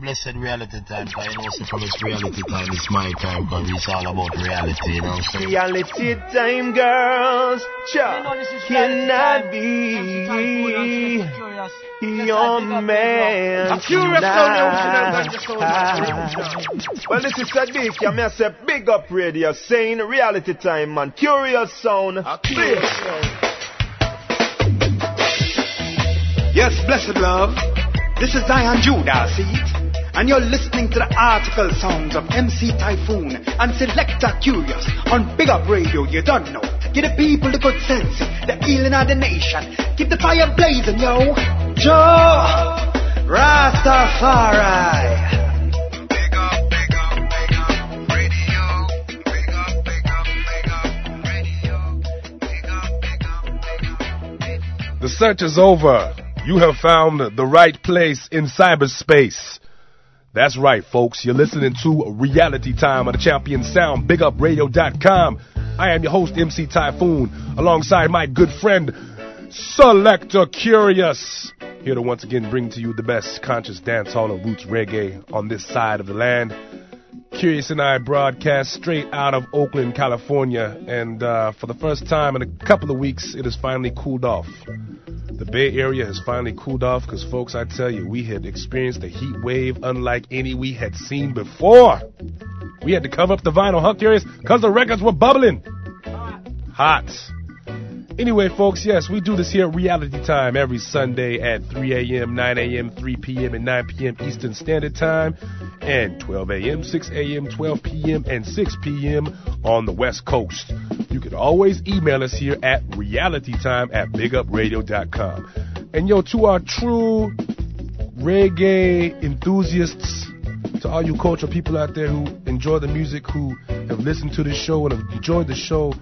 blessed reality time. I know say from it's reality time, it's my time, but it's all about reality, you know what I'm saying? Reality time, girls, cha, cannot be your man I'm curious now, tonight. Well, this is Sadiq, I'm here say big up radio, saying reality time, man. Kurious sound. Yes, blessed love. This is Zion Judah, see it? And you're listening to the article sounds of MC Taiyephoon and Selector Kurious on Big Up Radio, you don't know. Give the people the good sense, the healing of the nation. Keep the fire blazing, yo. Jah Rastafari. Big up, big up, big up, radio. Big up, big up, big up, radio. Big up, big up, big up, big. The search is over. You have found the right place in cyberspace. That's right, folks. You're listening to Reality Time on the Champion Sound, BigUpRadio.com. I am your host, MC Taiyephoon, alongside my good friend, Selector Kurious. Here to once again bring to you the best conscious dancehall and roots reggae on this side of the land. Kurious and I broadcast straight out of Oakland, California, and uh, for the first time in a couple of weeks, it has finally cooled off. The Bay Area has finally cooled off because, folks, I tell you, we had experienced a heat wave unlike any we had seen before. We had to cover up the vinyl, huh, Kurious? Because the records were bubbling. Hot. Anyway, folks, yes, we do this here at Reality Time every Sunday at 3 a.m., 9 a.m., 3 p.m., and 9 p.m. Eastern Standard Time, and 12 a.m., 6 a.m., 12 p.m., and 6 p.m. on the West Coast. You can always email us here at realitytime at bigupradio.com. And yo, to our true reggae enthusiasts, to all you cultural people out there who enjoy the music, who have listened to the show and have enjoyed the show,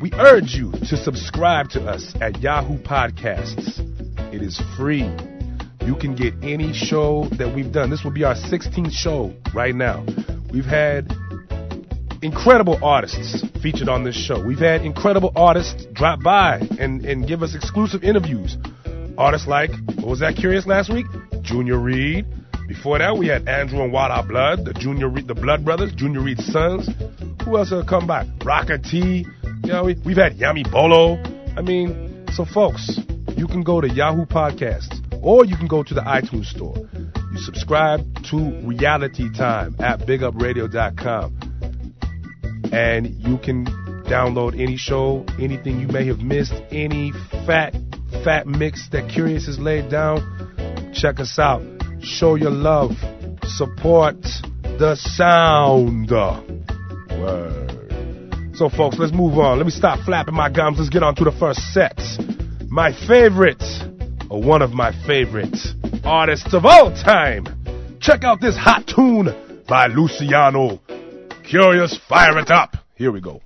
we urge you to subscribe to us at Yahoo Podcasts. It is free. You can get any show that we've done. This will be our 16th show right now. We've had incredible artists featured on this show. We've had incredible artists drop by and, and give us exclusive interviews. Artists like, what was that Kurious last week? Junior Reid. Before that, we had Andrew and Wada Blood, the Junior Reid, the Blood Brothers, Junior Reid's sons. Who else have come by? Rocker T. You know, we, we've had Yami Bolo. I mean, so folks, you can go to Yahoo Podcasts or you can go to the iTunes store. You subscribe to Reality Time at bigupradio.com and you can download any show, anything you may have missed, any fat, fat mix that Kurious has laid down. Check us out. Show your love. Support the sound. Word. So, folks, let's move on. Let me stop flapping my gums. Let's get on to the first set. My favorite, or one of my favorite artists of all time. Check out this hot tune by Luciano. Kurious, fire it up. Here we go.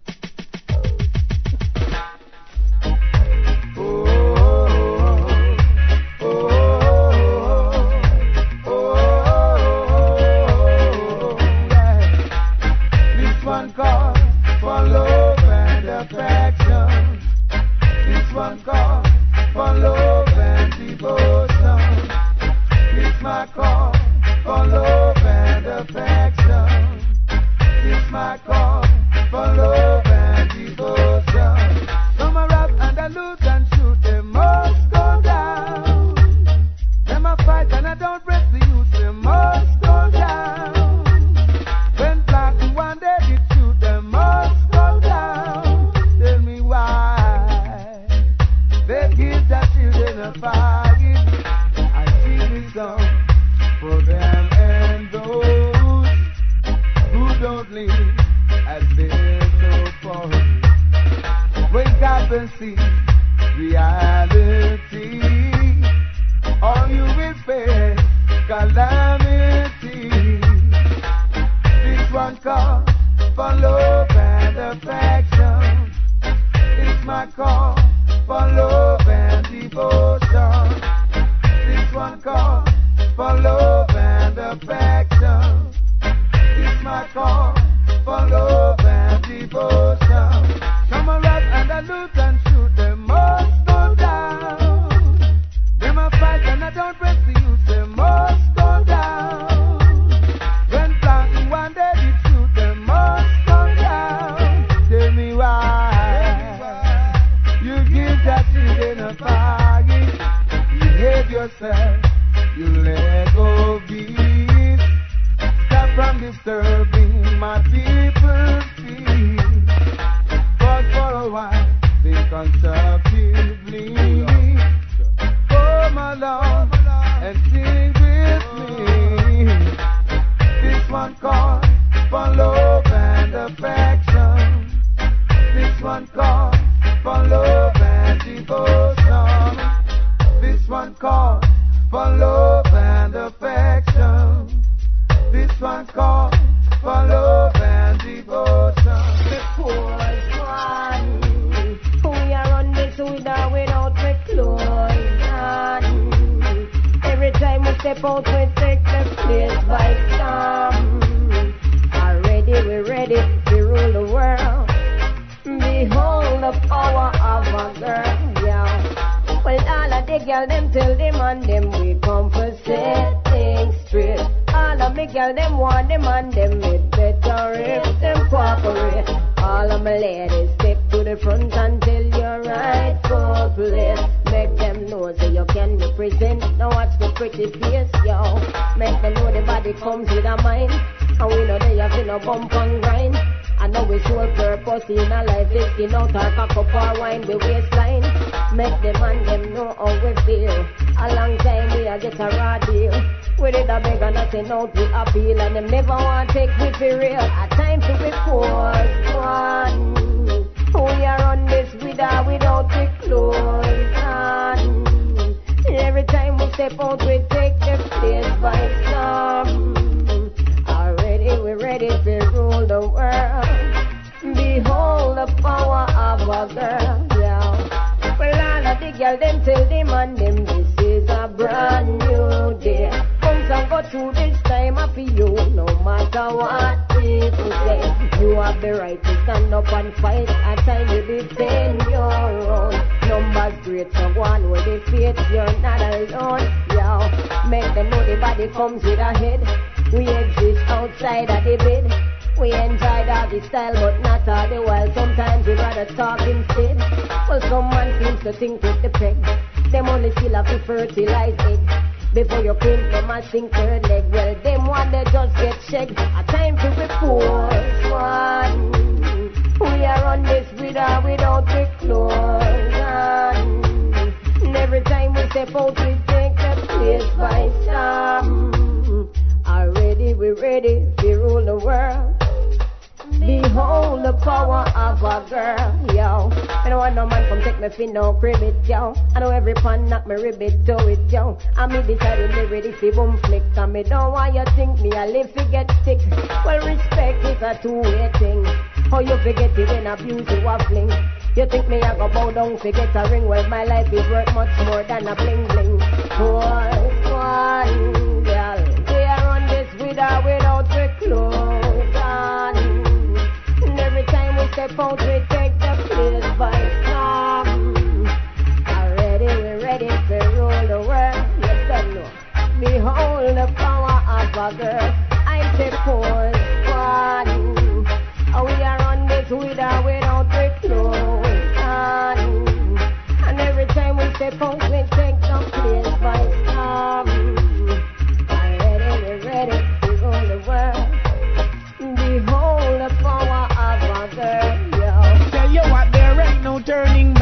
Step out we take the place by storm. Already we're ready to rule the world. Behold the power of a girl, yeah. Well, all of the girl them tell them and them this is a brand new day. Comes and go through this time of you, no matter what say. You have the right to stand up and fight. At time you defend your own. Numbers great, so one with the faith, you're not alone, yeah. Make them know the body comes with a head. We exist outside of the bed. We enjoy the style, but not all the while. Sometimes we rather talk instead. Well, some man seems to think with the peg. Them only still have to fertilize it. Before you crimp them a sink third leg. Well, them one they just get checked. A time to report one. We are on this with or without reclusion. And every time we step out, we take the place by storm. Already we're ready to rule the world. Behold the power of a girl, yo. I don't want no man come take me fin no cribbit, yo. I know every pan knock me ribbit to it, yo. I me decided me ready fi boom flick, and me don't want you think me a live fi get sick. Well, respect is a two-way thing. How you forget it when abuse you a fling. You think me a go bow down fi get a ring? Well, my life is worth much more than a bling bling. Boy, one girl, we are on this with or without time we step out, we take the place by storm. Already we're ready to rule the world. You don't know. Behold the power of a girl. I say pause one. We are on this with or without reclusion. And every time we step out, we take the place by storm. Turning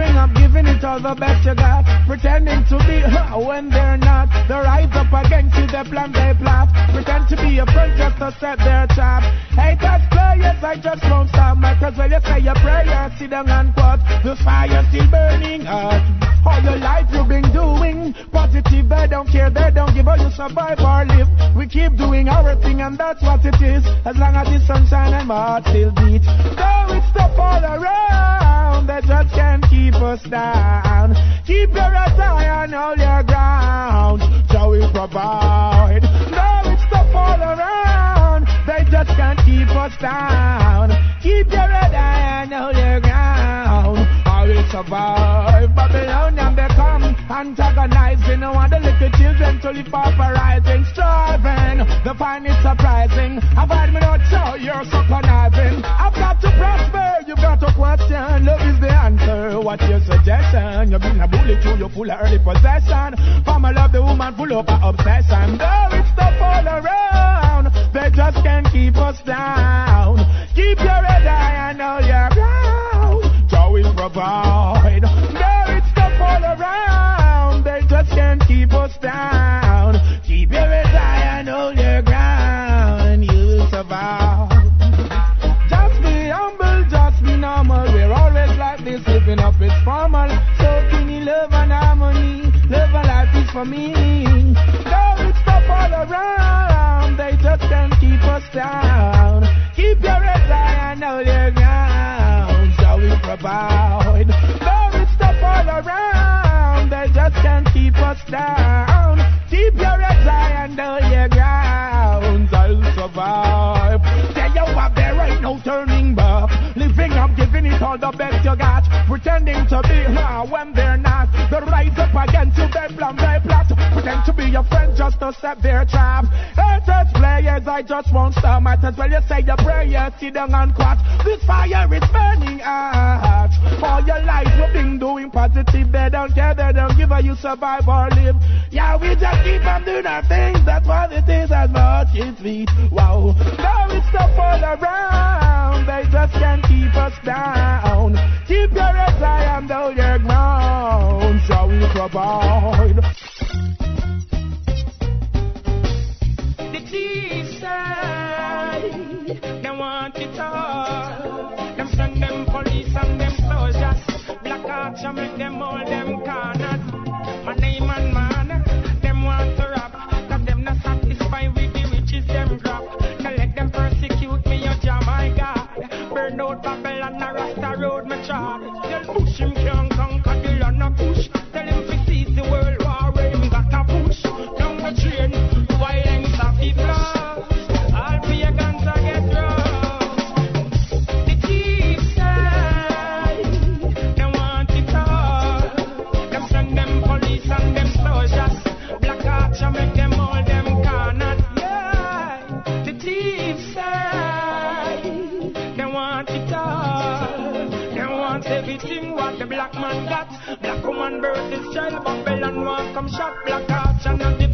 back. Living up, giving it all the best you got. Pretending to be huh, when they're not. They rise up against you, they plan, they plot. Pretend to be a friend just to set their trap. Haters players, I just won't stop. Might as well you say your prayer, sit down and quote. The fire still burning hot. All your life you've been doing positive, they don't care, they don't give a you survive or live. We keep doing our thing and that's what it is. As long as the sunshine and my heart still beat. Though it's tough all around, they just can't keep us down. Keep your high and hold your ground. Shall we provide? Though it's tough all around, they just can't keep us down. Keep your high and hold your ground. How we survive? Babylon and come antagonizing. I want the little children to live paparizing, striving. They find it surprising. Had me not show you're so conniving. I've got to prosper. you've got to question. Love is the answer. What's your suggestion? You've been a bully too. You're full of early possession. Mama love the woman full of obsession. Though it's tough all around, they just can't keep us down. Keep your head high and hold your ground. Joe provide. All the best you got, pretending to be her when they're not. The rise up against you, they blam, they plot. Pretend to be your friend just to set their trap. I just won't stop. Might as well you say your prayers, sit down and quat. This fire is burning out. All your life we've been doing positive. They don't care, they don't give a you survive or live. Yeah, we just keep on doing our things. That's what it is as much as we. Wow. Now stuff all around. They just can't keep us down. Keep your heads high and down your ground. Shall we provide? Side, they want it all. Them send them police and them soldiers. Black and make them all them corners. Woman birth child, Babylon want come shot. Black Arch and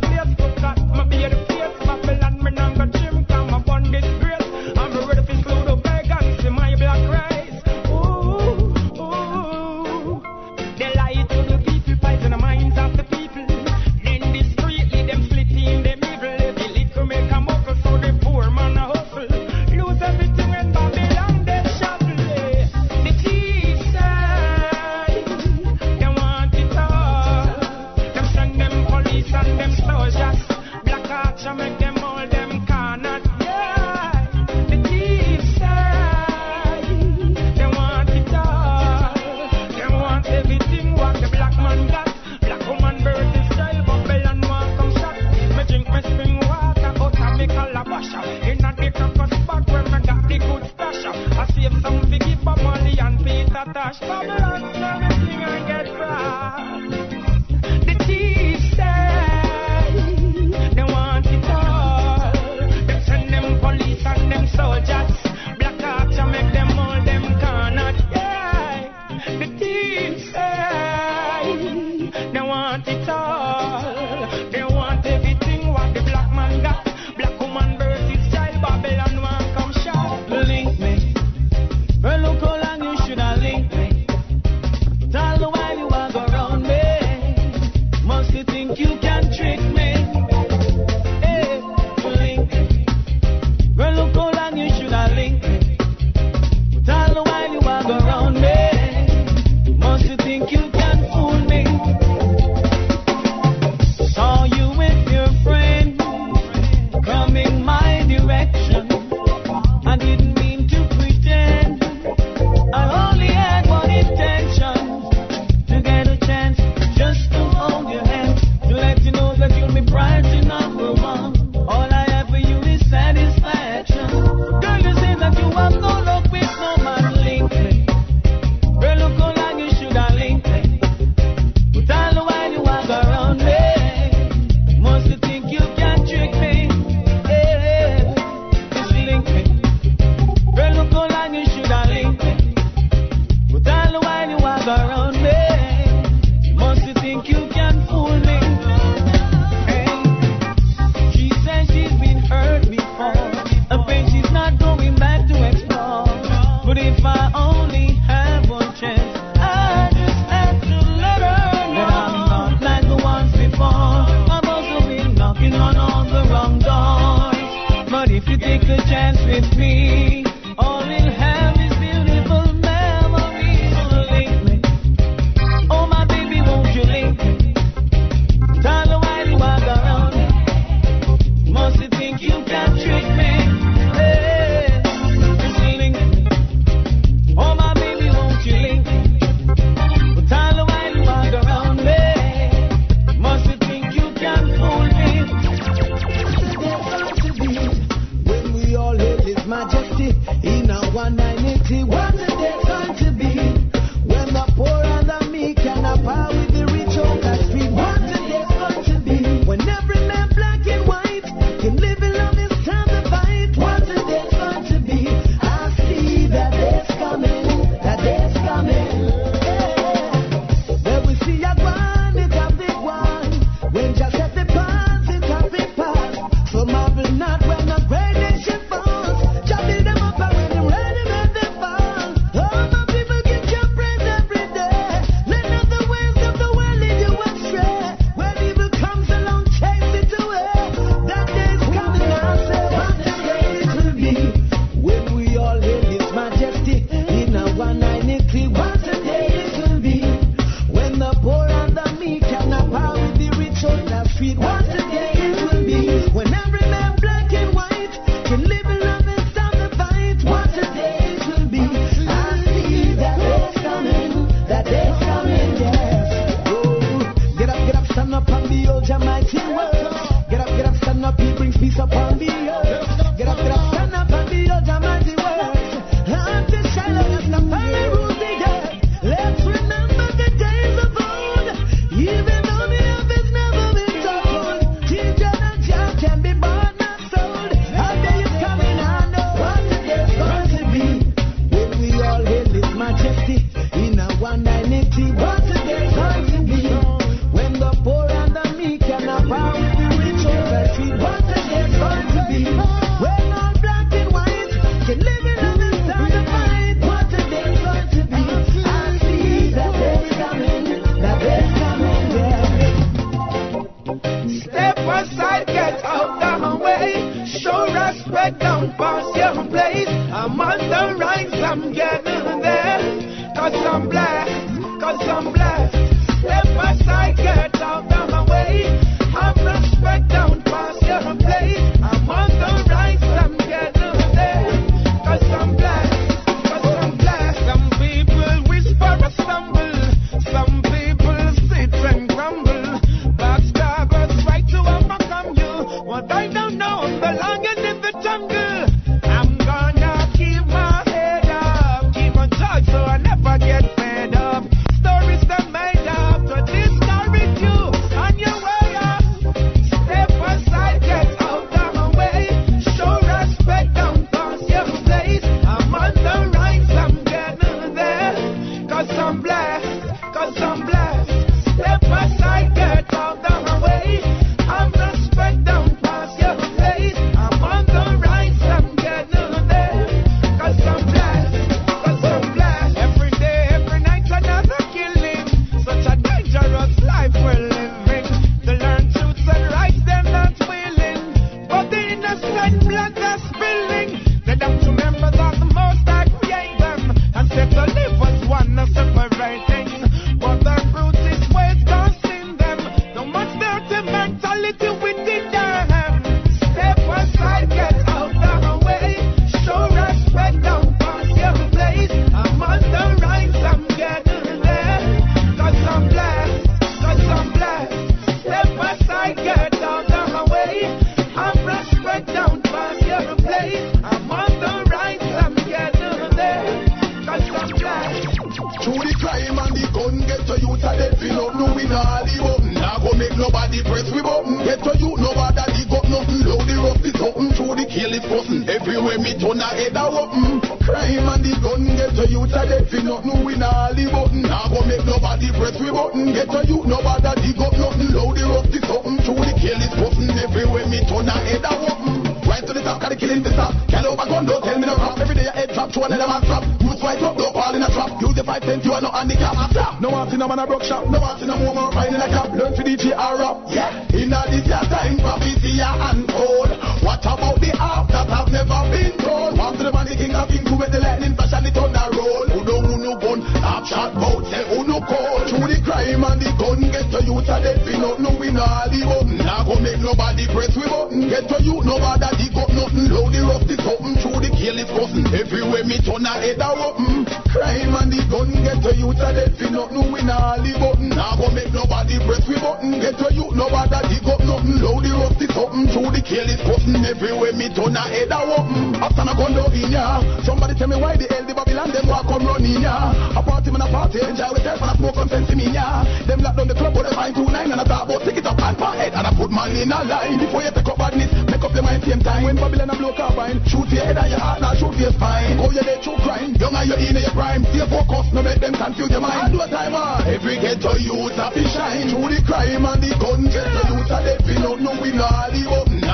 press we button. Get to you, nobody dig up nothing. Load the rough is something, through the is cussing. Everywhere me turn a head a open. Crime and the gun, get to you to death, we not know we not the button. Now go make nobody press we button. Get to you, nobody dig up nothing. Load the rough is something, through the is cussing. Everywhere me turn a head a open. After I gun in ya, somebody tell me why the hell the Babylon them walk come running ya. A party man a party, enjoy with them and I smoke and sense me ya. Them lock down the club, but they find two nine and I talk about take it up head and I put man in a line. Before you take up badness, make up the mind same time. When Babylon a blow carbine, shoot your head and your heart, now shoot your spine. Go you there true crime, young and you in your prime. Stay focused, no make them confuse your mind. Do a time on, every ghetto youth a fi shine. Through the crime and the gun, ghetto youth a dead, we don't know we not the button.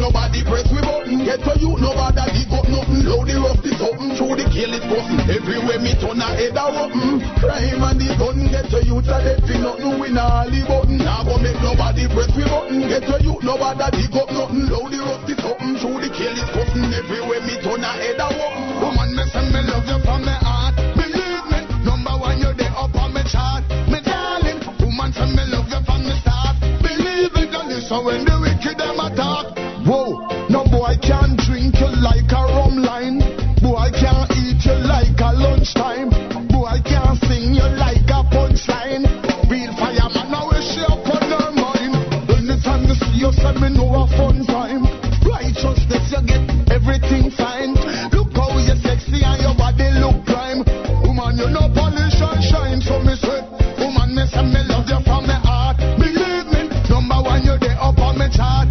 Nobody press we button. Ghetto youth, nobody dig up nothing. Load the rough is open, through the kill is bustin'. Everywhere me turn a head a open. Crime and the gun, ghetto youth a dead, we don't know we not the button. Now go make nobody press we button. Get to you, nobody dig up nothing. Load the rough is open, through the kill is bustin'. Everywhere me turn a head a open. Woman, me say me love you from my heart. Believe me, number one you're there up on me chart. Me darling, woman say me love you from the start. Believe it, don't listen when the wicked them attack. Whoa, no boy can drink you like a rum line. Boy can't eat you like a lunchtime. Boy can't sing you like a punchline. Real fireman, I wish you upon your mind. Anytime you see you, say me know a fun time. Righteousness, you get everything fine. Look how you sexy and your body look prime. Woman, you know polish and shine, so me say. Woman, me say me love you from the heart. Believe me, number one, you're there up on my chart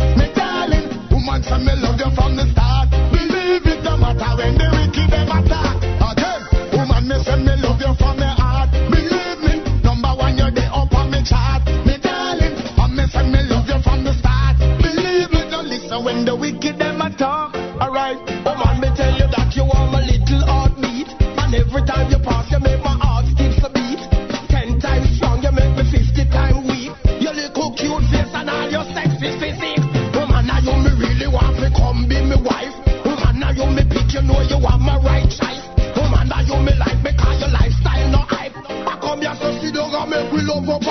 the start. Believe it, no matter when the wicked them attack. Again, woman, me say me love you from the heart. Believe me, number one, you're the up on me chart. Me darling, and me say me love you from the start. Believe me, don't listen when the wicked them attack. Alright, woman, me tell you that you are my little heartbeat. And every time you come be me wife. Woman, now you me pick, you know you my right choice. Woman, you me like your lifestyle no hype. I come here make we love up.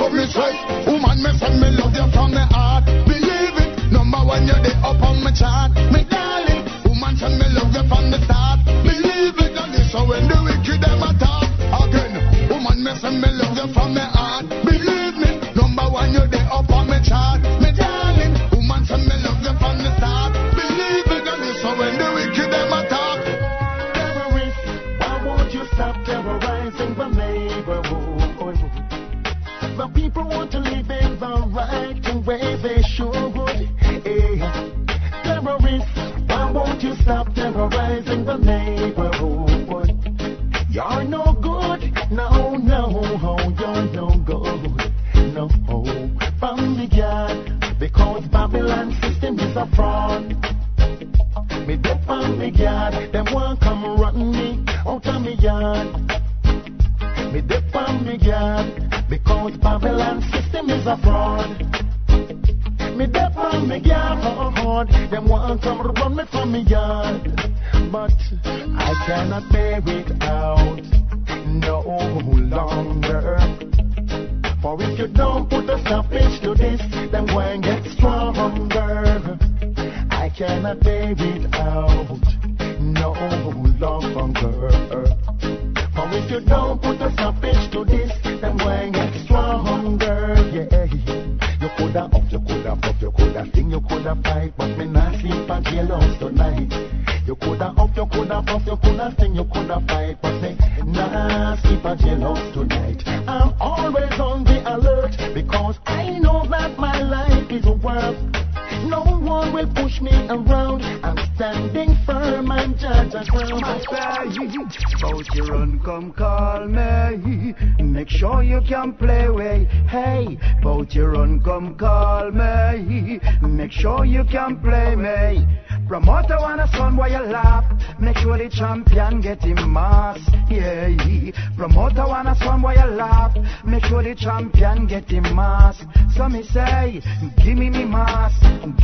Woman, me say me love you from the heart. Believe it, number one you're the up on my chart. Me Me dip on me yard, oh, hard, them want come run me from me yard. But I cannot bear it out no longer. For if you don't put a stoppage to this, then won't get stronger. I cannot bear it out no longer. For if you don't put a stoppage to this, then won't get stronger. Yeah. Coulda up, you coulda puff, you coulda sing, you coulda fight, but me not sleep at jailhouse tonight. You coulda up, you coulda puff, you coulda sing, you coulda fight, but me not sleep at jailhouse tonight. I'm always on the alert because I know that my life is worth. No one will push me around. I'm standing firm and judge a ground. I say, bout you run, come call me. Make sure you can play way. Hey, bout you run, come call me. Make sure you can play me. Promoter wanna son while you laugh. Make sure the champion get him mass. Yeah. Promoter wanna son while you laugh. Make sure the champion get him mass. So me say, give me me mass.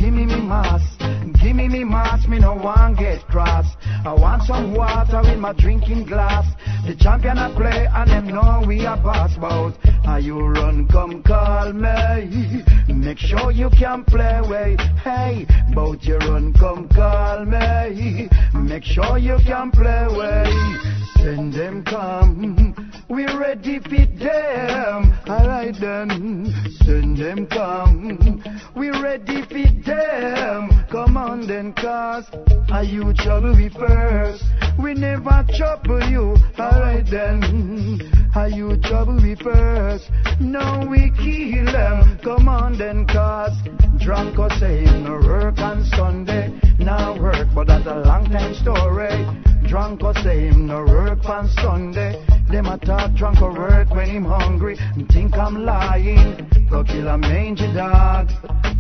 Give me me mass. Give me me mass. Me no want get cross. I want some water in my drinking glass. The champion I play and them know we are boss bout. Are you run, come call me. Make sure you can play way. Hey, bout you run, come call me. Make sure you can play way. Send them come. We ready for them. Alright then. Send them come. We ready for them. Come on then, cause are you trouble we first? We never trouble you. Alright then. Are you trouble we first? No, we kill them. Come on then, cause drunk or say no work on Sunday. Now work, but that's a long time story. Drunk or say him no work on Sunday. Them a talk drunk or work when him hungry. and Think I'm lying. Go kill a mangy dog.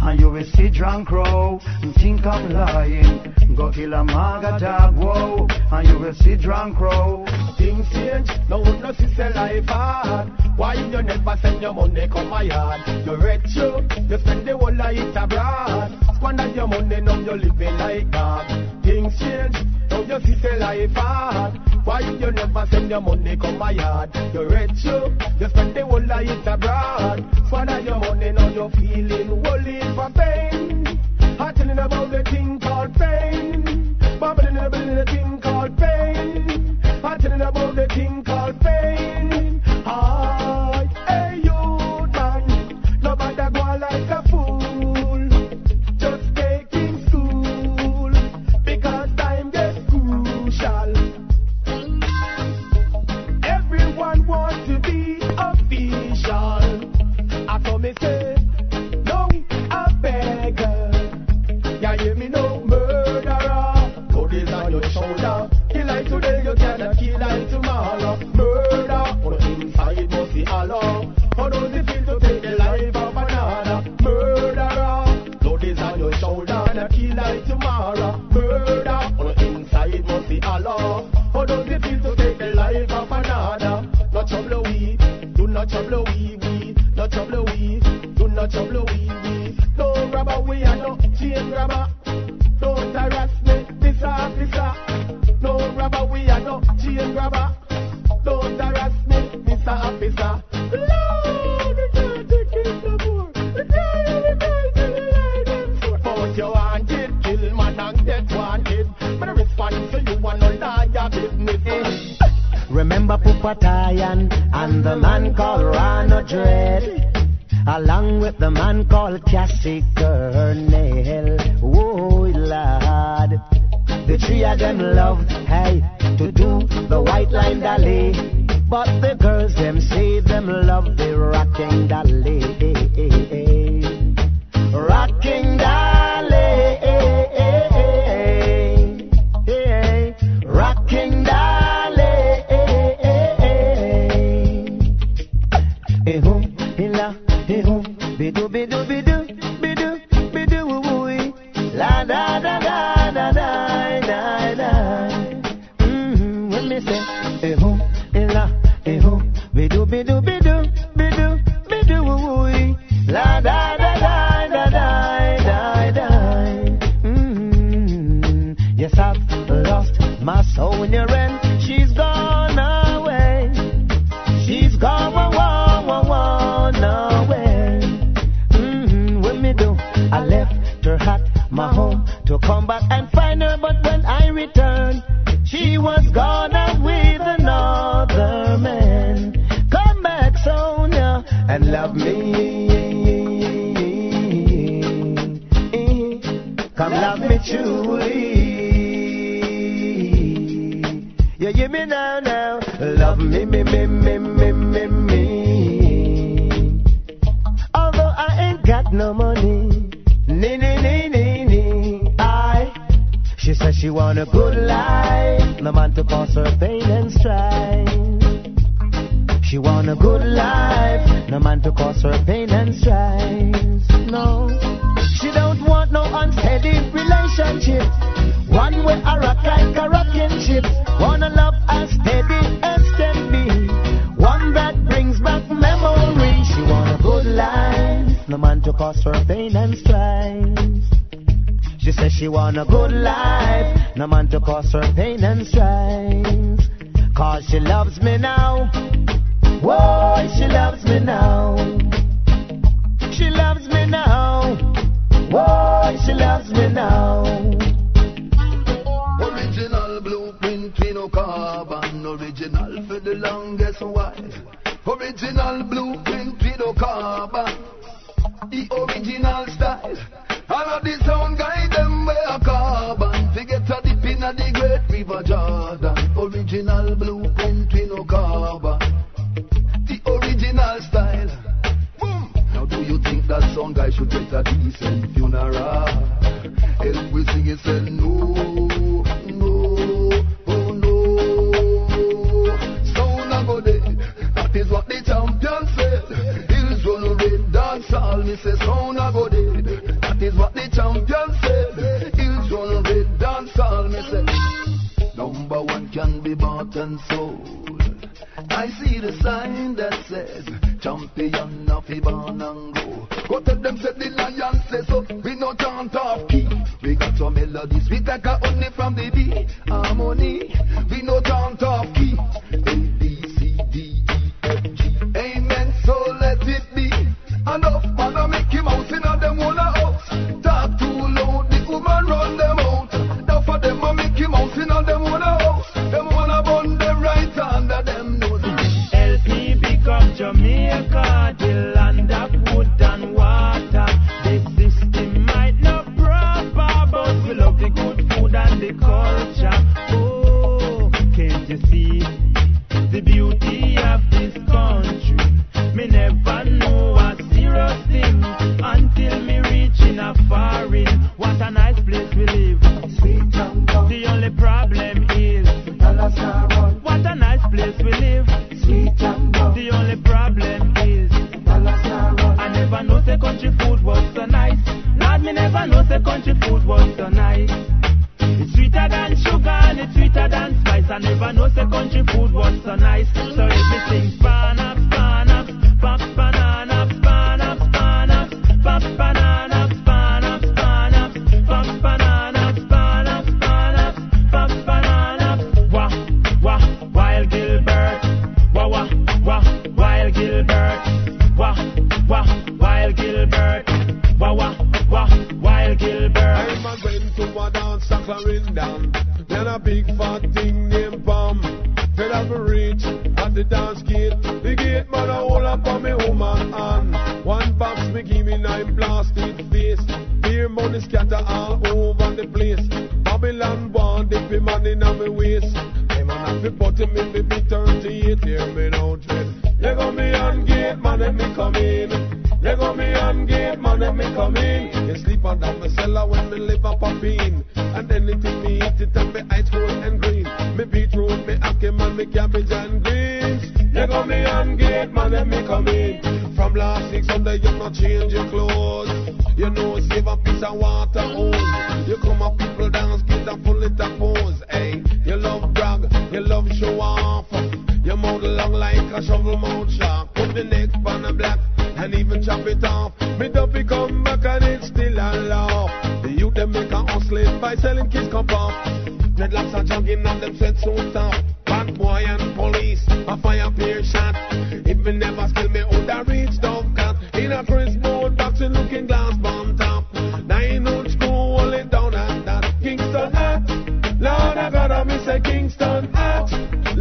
And you will see drunk row. and Think I'm lying. Go kill a maga dog. Whoa. And you will see drunk row. Things change, no one knows it's a life hard. Why you never send your money come my yard? You rich you, you spend the whole it abroad. Squander your money, now you living like God. Things change, now you see say life hard. Why you never send your money come my yard? You rich you, you spend the whole it abroad. Squander your money, now you're feeling wholly for pain. I'm telling about the thing called pain. Bubbling about the thing called pain. I'm telling about the thing called pain. for those the you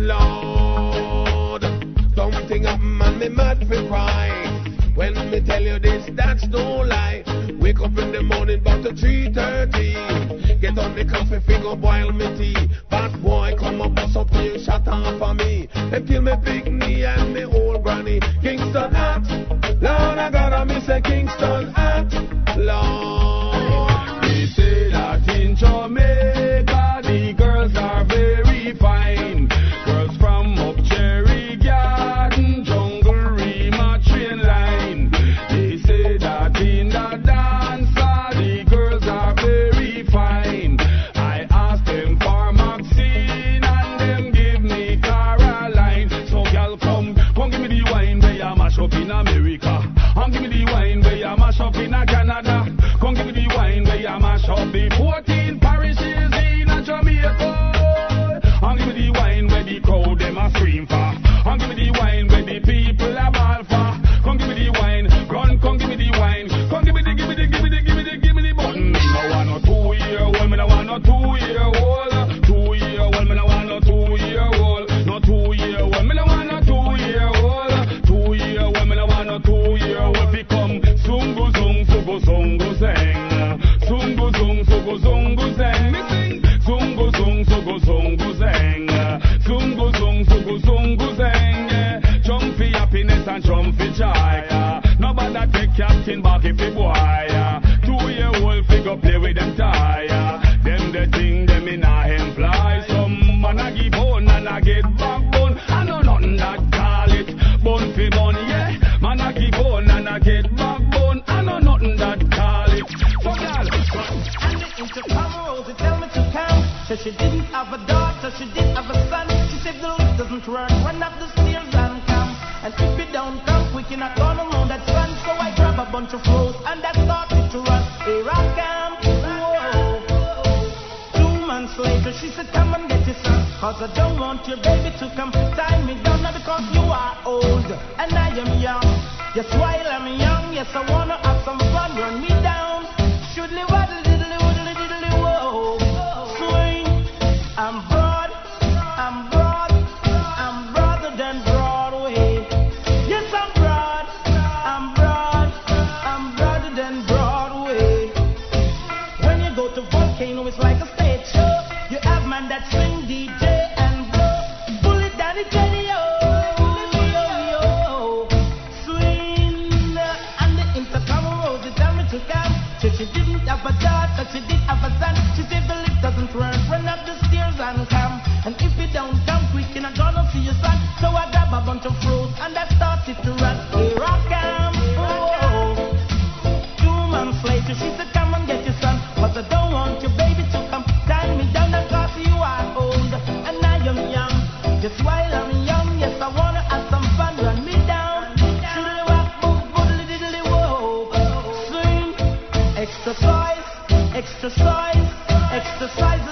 Lord. Something up man, me mad for cry. When me tell you this, that's no lie. Wake up in the morning about 3.30. Get on the coffee, figure boil me tea. Bad boy, come up, bust up you, shut off for me. Them kill me big knee and me old granny. Kingston hat, Lord, I gotta miss a Kingston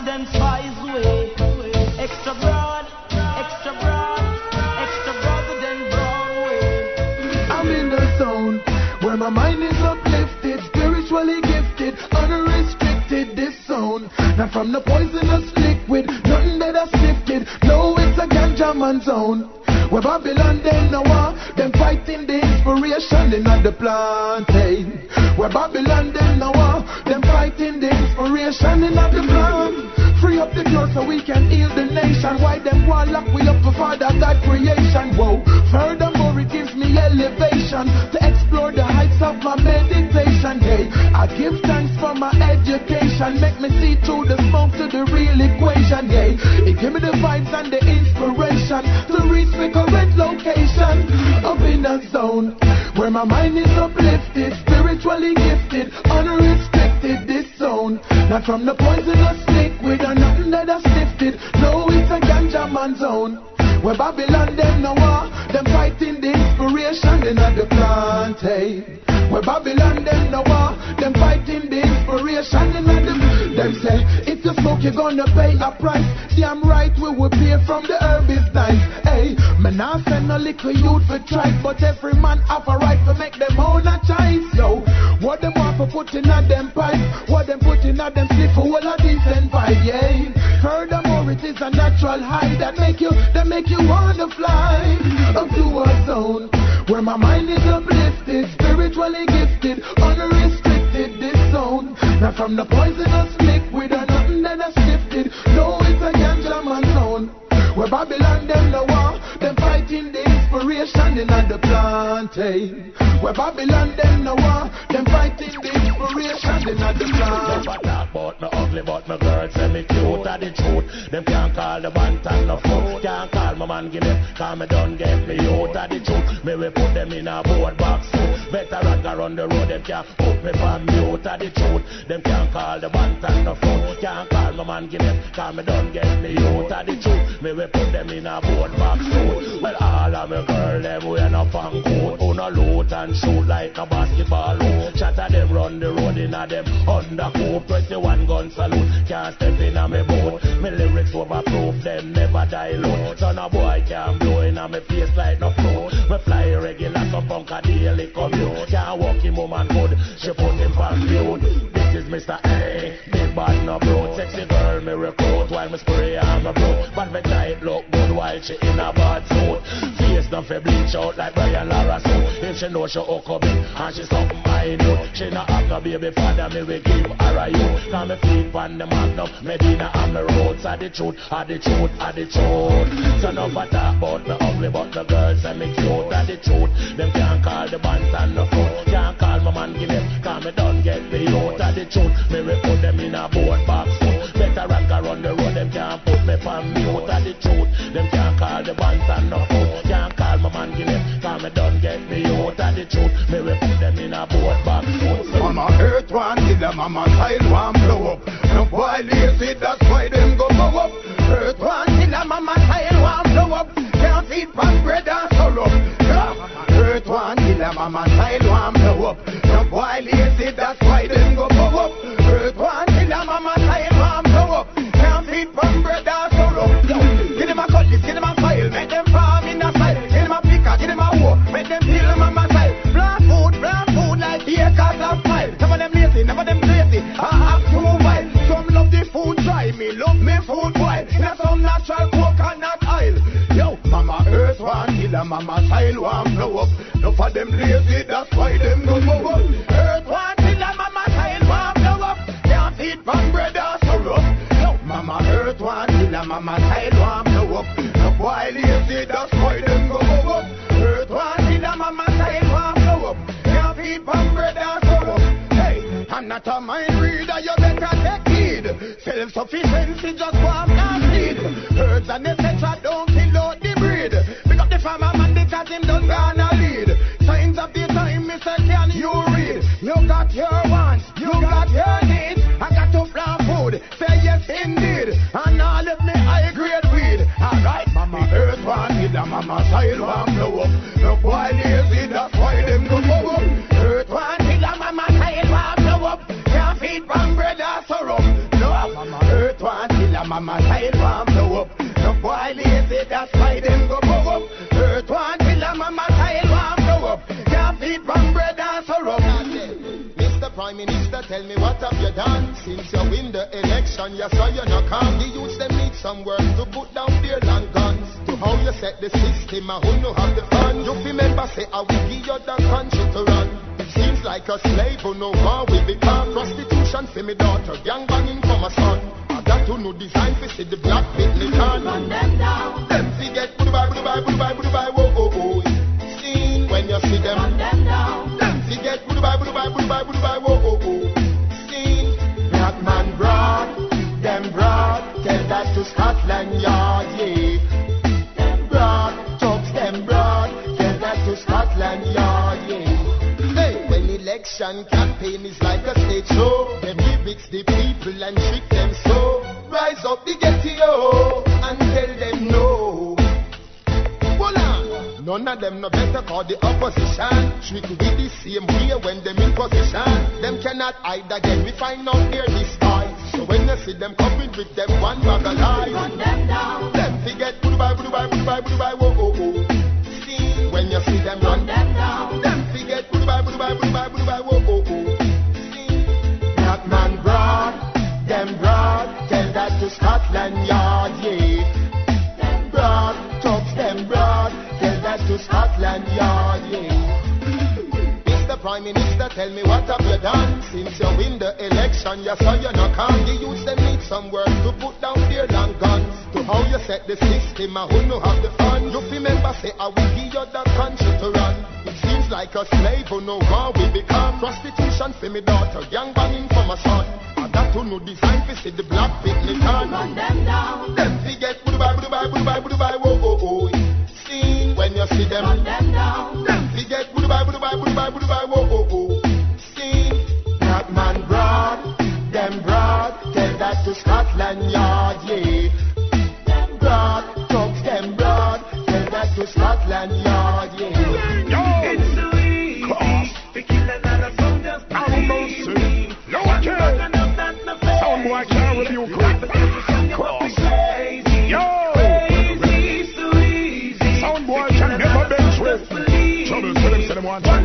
than spies way. Extra broad, extra broad, extra broader than Broadway. I'm in the zone where my mind is uplifted, spiritually gifted, unrestricted. This zone, not from the poisonous liquid, nothing that I sifted. No, it's a ganja man zone. Where Babylon they know war, them fighting the inspiration in the plantain. Where Babylon they know war, them fighting the inspiration in the plant. Up the pure so we can heal the nation. Why them want lock we up for Father God creation? Whoa. Furthermore, it gives me elevation to explore the heights of my meditation. Hey, I give thanks for my education. Make me see through the smoke to the real equation. Hey, it give me the vibes and the inspiration to reach the correct location. Up in a zone where my mind is uplifted, spiritually gifted, unrestricted. This zone, not from the poisonous liquid or nothing that I sifted. No, it's a ganja man zone. Where Babylon them no war, them fighting the inspiration in the plantain. Where Babylon them no war, them fighting the inspiration in the them say if you smoke you're gonna pay a price. Damn right we will pay from the herb is nice. Hey, man I send no little youth for try, but every man have a right to make them own a choice. Yo, what them want for putting on them pipe, what them putting on them slip for all a decent vibe. Yeah, furthermore it is a natural high that make you that make you wanna fly up to a zone where my mind is uplifted, spiritually gifted, unrestricted. This zone, not from the poisonous liquid or nothing that I sifted. No, it's a ganja man zone. Where Babylon them no war, them fighting the inspiration in the plantain. Where Babylon them no war, them fighting the inspiration in the plantain. Never talk about me ugly, but my girl say me cute are the truth. Them can't call the bantan no fool. Can't call my man give them, cause me done get me out of the truth. Me we put them in a board box too. Better run around the road, them can't put me from out of the truth. Them can't call the bantan no fool. Can't call my man give them, cause me done get me out of the truth. Me we put them in a board box too. Well all of me girl them we no pan coat. Who no loot and shoot like a basketball hoop. Shatter them run the road in a them undercoat. 21 gun salute, can't step in a me boat. Me lyrics overproof, them never dilute. Son of boy can't blow in a me face like no float. Me fly regular, some punk a daily commute. Can't walk him woman good, she put him on mute. This is Mr. A, big bad no bro. Sexy girl me recruit while me spray on my bro. But me tight look good while she in a bad suit. Face done for bleach out like Brian Lara suit. If she know she hook up it and she something minute. She not have no baby father, me we give her a youth. Now me feet on the magnum, Medina and me roads. Are the truth, are the truth, are the truth. So no talk about me ugly, but the girls say me cute. Are the truth. Them can't call the bands and the foot. Can't call my man give them, cause me done get me out. Are the truth. Me we put them in a board box. Better rank around the road, them can't put me from mute. Are the truth. Them can't call the bands and the foot. Can't call my man give them, cause me done get me out. Are the truth. Me we put them in a board box. Mama earth one killer, mama child one blow up. No boy lazy, that's why them go blow up. Earth one killer, mama child one blow up. Killer, mama style one blow up. No for them lazy, that's why them go go up. Earth one killer, mama style one blow up. Can't eat from bread or sorrow. Yo, mama earth one killer, mama style one blow up. No boy lazy, that's why them go go up. Earth one killer, mama style one blow up. Can't eat from bread or sorrow. Hey, I'm not a mind reader, you better take heed. Self-sufficiency just warm and feed. Herds and etc. don't because him done gonna lead. Signs of the time, Mr. Can you read? You got your wants, you got your needs. I got to plant food, say yes indeed. And now let me high grade weed. Alright, mama earth one need a mama soil one blow up. No boy lazy, that's why them go go up. Earth one need a mama soil one blow up. Can't feed from bread or sorrow. No, mama earth one a mama child want blow up. No boy lazy, that's why them go blow up. Tell me what have you done since you win the election? You saw you no come. The youths them need some work to put down their land guns. To how you set the system and who know have the fun. You remember say I will give you the country to run. It seems like a slave who no more will become prostitution for me daughter, gang banging for my son. I got to know design for see the black fit me can. Run them down. Them forget goodbye, goodbye, goodbye, goodbye, whoa, oh, oh. When you see them. Run them down. Them forget goodbye, goodbye, goodbye, goodbye, whoa, oh, oh. Black man broad, them broad, tell that to Scotland Yard, yeah. Them broad, thugs them broad, tell that to Scotland Yard, yeah. Hey, when election campaign is like a stage show, them lyrics the people and trick them so. Rise up the ghetto and tell None of them no better call the opposition. Trick with the same way when them in position. Them cannot hide again. We find out their disguise. So when you see them coming with them one bag of lies, run them down. Them forget whoa, oh, oh, oh. See when you see them run them down. Them forget whoa, oh, oh, oh. See black man broad, them broad, tell that to Scotland Yard, yeah. Them broad, to Scotland Yard, yeah. Mr. Prime Minister, tell me what have you done since you win the election? You saw you no come. The youths them need some work to put down their long guns. To how you set the system and who know have the fun. You remember say I will give you the country to run. It seems like a slave who no more will become prostitution for me daughter, gang banging for my son. I got to know design for see the black me turn. Run them down. Them forget goodbye, goodbye, goodbye, goodbye, whoa, oh, oh. When you see them. Run them down. Them forget goodbye, goodbye, goodbye, goodbye, whoa, oh, oh. See black man broad, them broad, tell that to Scotland Yard, yeah. Them broad, thugs them broad, tell that to Scotland Yard,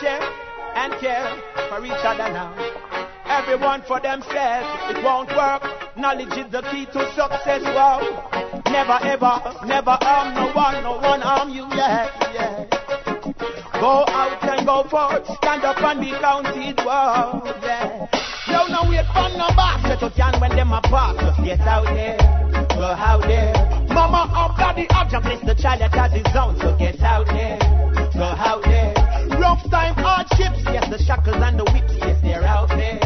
share, and care for each other now. Everyone for themselves, it won't work. Knowledge is the key to success. Wow. Never ever, never harm no one, no one harm you. Yeah, yeah. Go out and go forth, stand up and be counted. Wow, yeah. No, no wait for no boss. Set up can when them a pass. Just get out there, go out there. Mama or daddy, I've just blessed the child that has his own. So get out there, go out there. Rough time, hardships, yes, the shackles and the whips, yes, they're out there,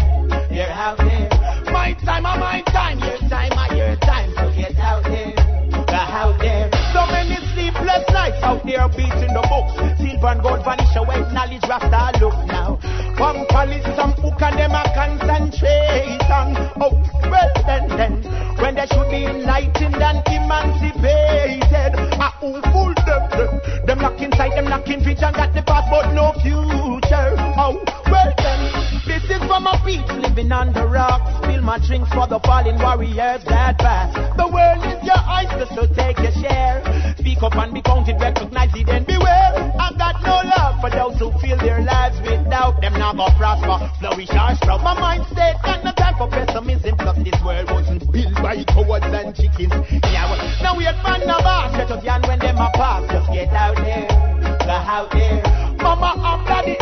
they're out there. My time, uh, my time, your time, uh, your time, so get out there, go out there. So many sleepless nights out there beating the books. Silver and gold vanish away, knowledge rasta look now. One police, some hook and them a concentrate on. Oh, well then, then, when they should be enlightened and emancipated. Ah, who fool them, them? Them lock inside, them lock in vision, got the past but no future. Oh, well then, this is for my people living on the rock. Spill my drinks for the fallen warriors that pass. The world is your oyster, so take your share. Speak up and be counted, recognize it, then beware. I got no love for those who feel their lives without them now go prosper, flourish or sprout. My mindset got no time for pessimism, cause this world wasn't built by cowards and chickens. Yeah, well, now we of us, let us yarn when them are pass. Just get out there, go out there. Mama and daddy,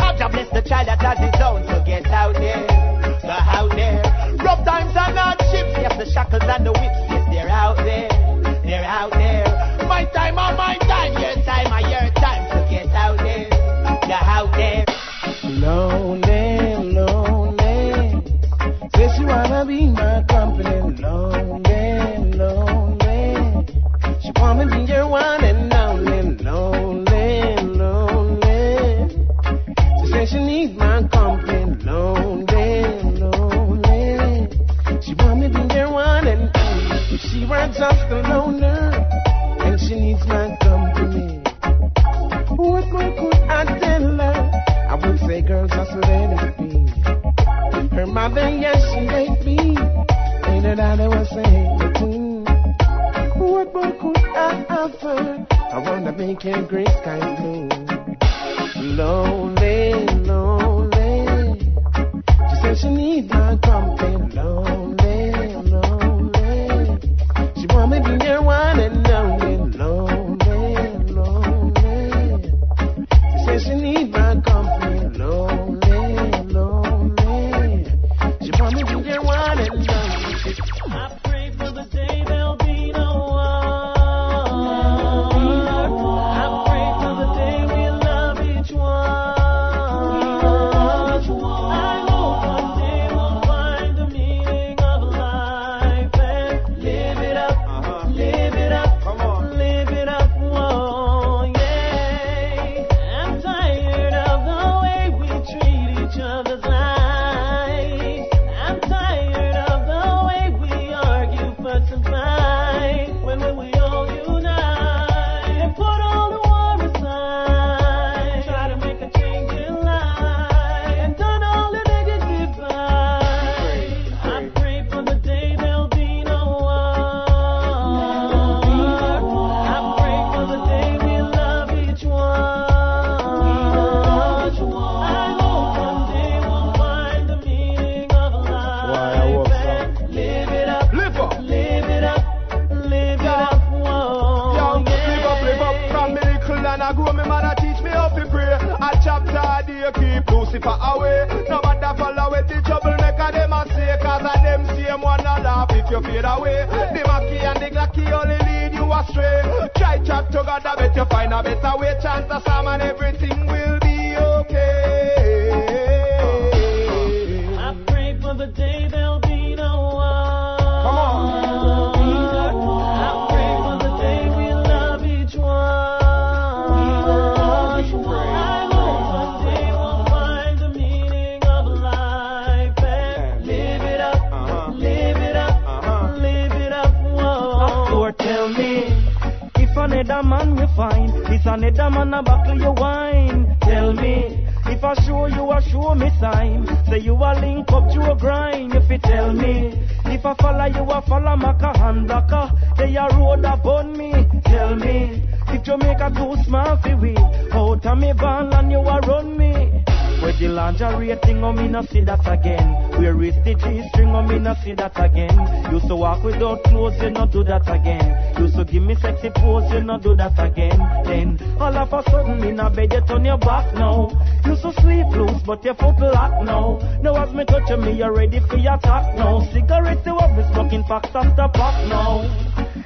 Out of me van and you a run me. Where the lingerie thing, oh me no see that again. Where is the G-string, oh me no see that again. You so walk without clothes, you no do that again. You so give me sexy pose, you no do that again. Then all of a sudden, me na bed, you turn your back now. You so sleep loose, but your foot lock now. Now as me touch you, me, you ready for your attack now. Cigarettes, you have been smoking packs after pack now.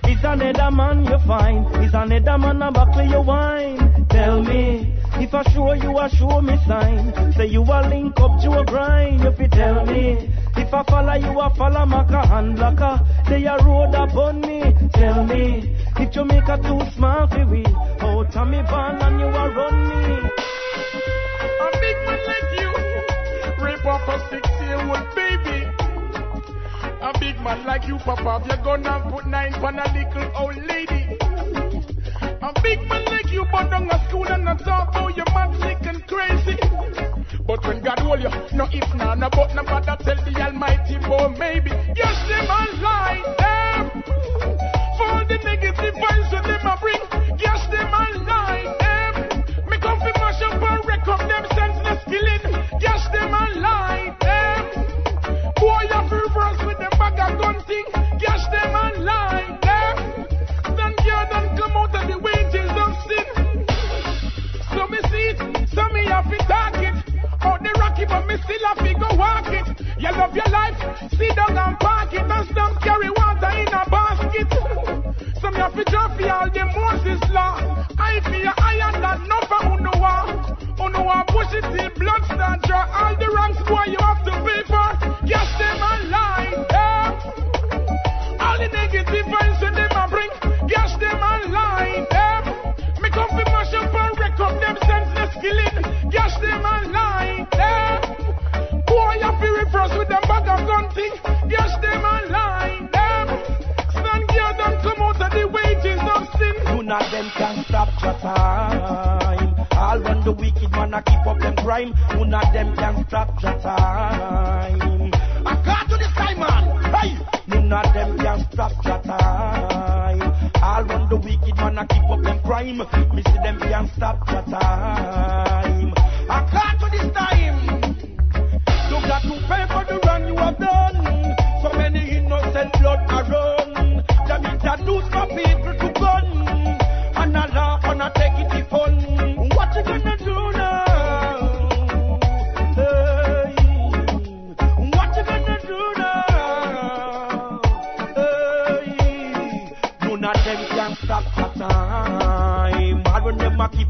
Is another man you find? Is another man a buckle your wine? Tell me. If I show you a show me sign, say you a link up to a grind. If you tell me, if I follow you a follow Maca hand blocker, they a road upon me. Tell me, if Jamaica too small for we, out of me van and you a run me. A big man like you, rape off a six-year-old baby. A big man like you, Papa, if you're gonna put nine on a little old lady. A big man like you, but on a school and a top, oh, you're mad, sick and crazy. But when God hold you, no if, no, no, but no matter, tell the Almighty, eh? for maybe. Yes, them a lie, them. For all the negative vibes that them a bring, yes, them a lie, them. Eh? Me come fi mash up and wreck up them senseless killing, yes, them a lie, them. Eh? Boy, you reverse with them bag of gun thing. we still have to go walk it. You love your life, sit down and park it, and some carry water in a basket. Some have to jump for all the Moses law. I feel higher than number unuwa. Unuwa push it till blood stand dry. All the wrongs boy you have to pay for. Yes, them alive. Yeah. All the negative vibes that them a bring. Yes, them alive. Yeah. Me come for mash up and wreck up them senseless killing. Yes, them alive. Yeah. Boy, you fi reverse with them bag of gun thing. Gas them online. Yeah. Stand guard and come out of the wages of sin. None of them can stop your time. All when the wicked man a keep up them crime, none of them can stop your time. I got to this time, man. Hey, none of them can stop your time. All when the wicked man a keep up them crime, me see them can't stop your time. I got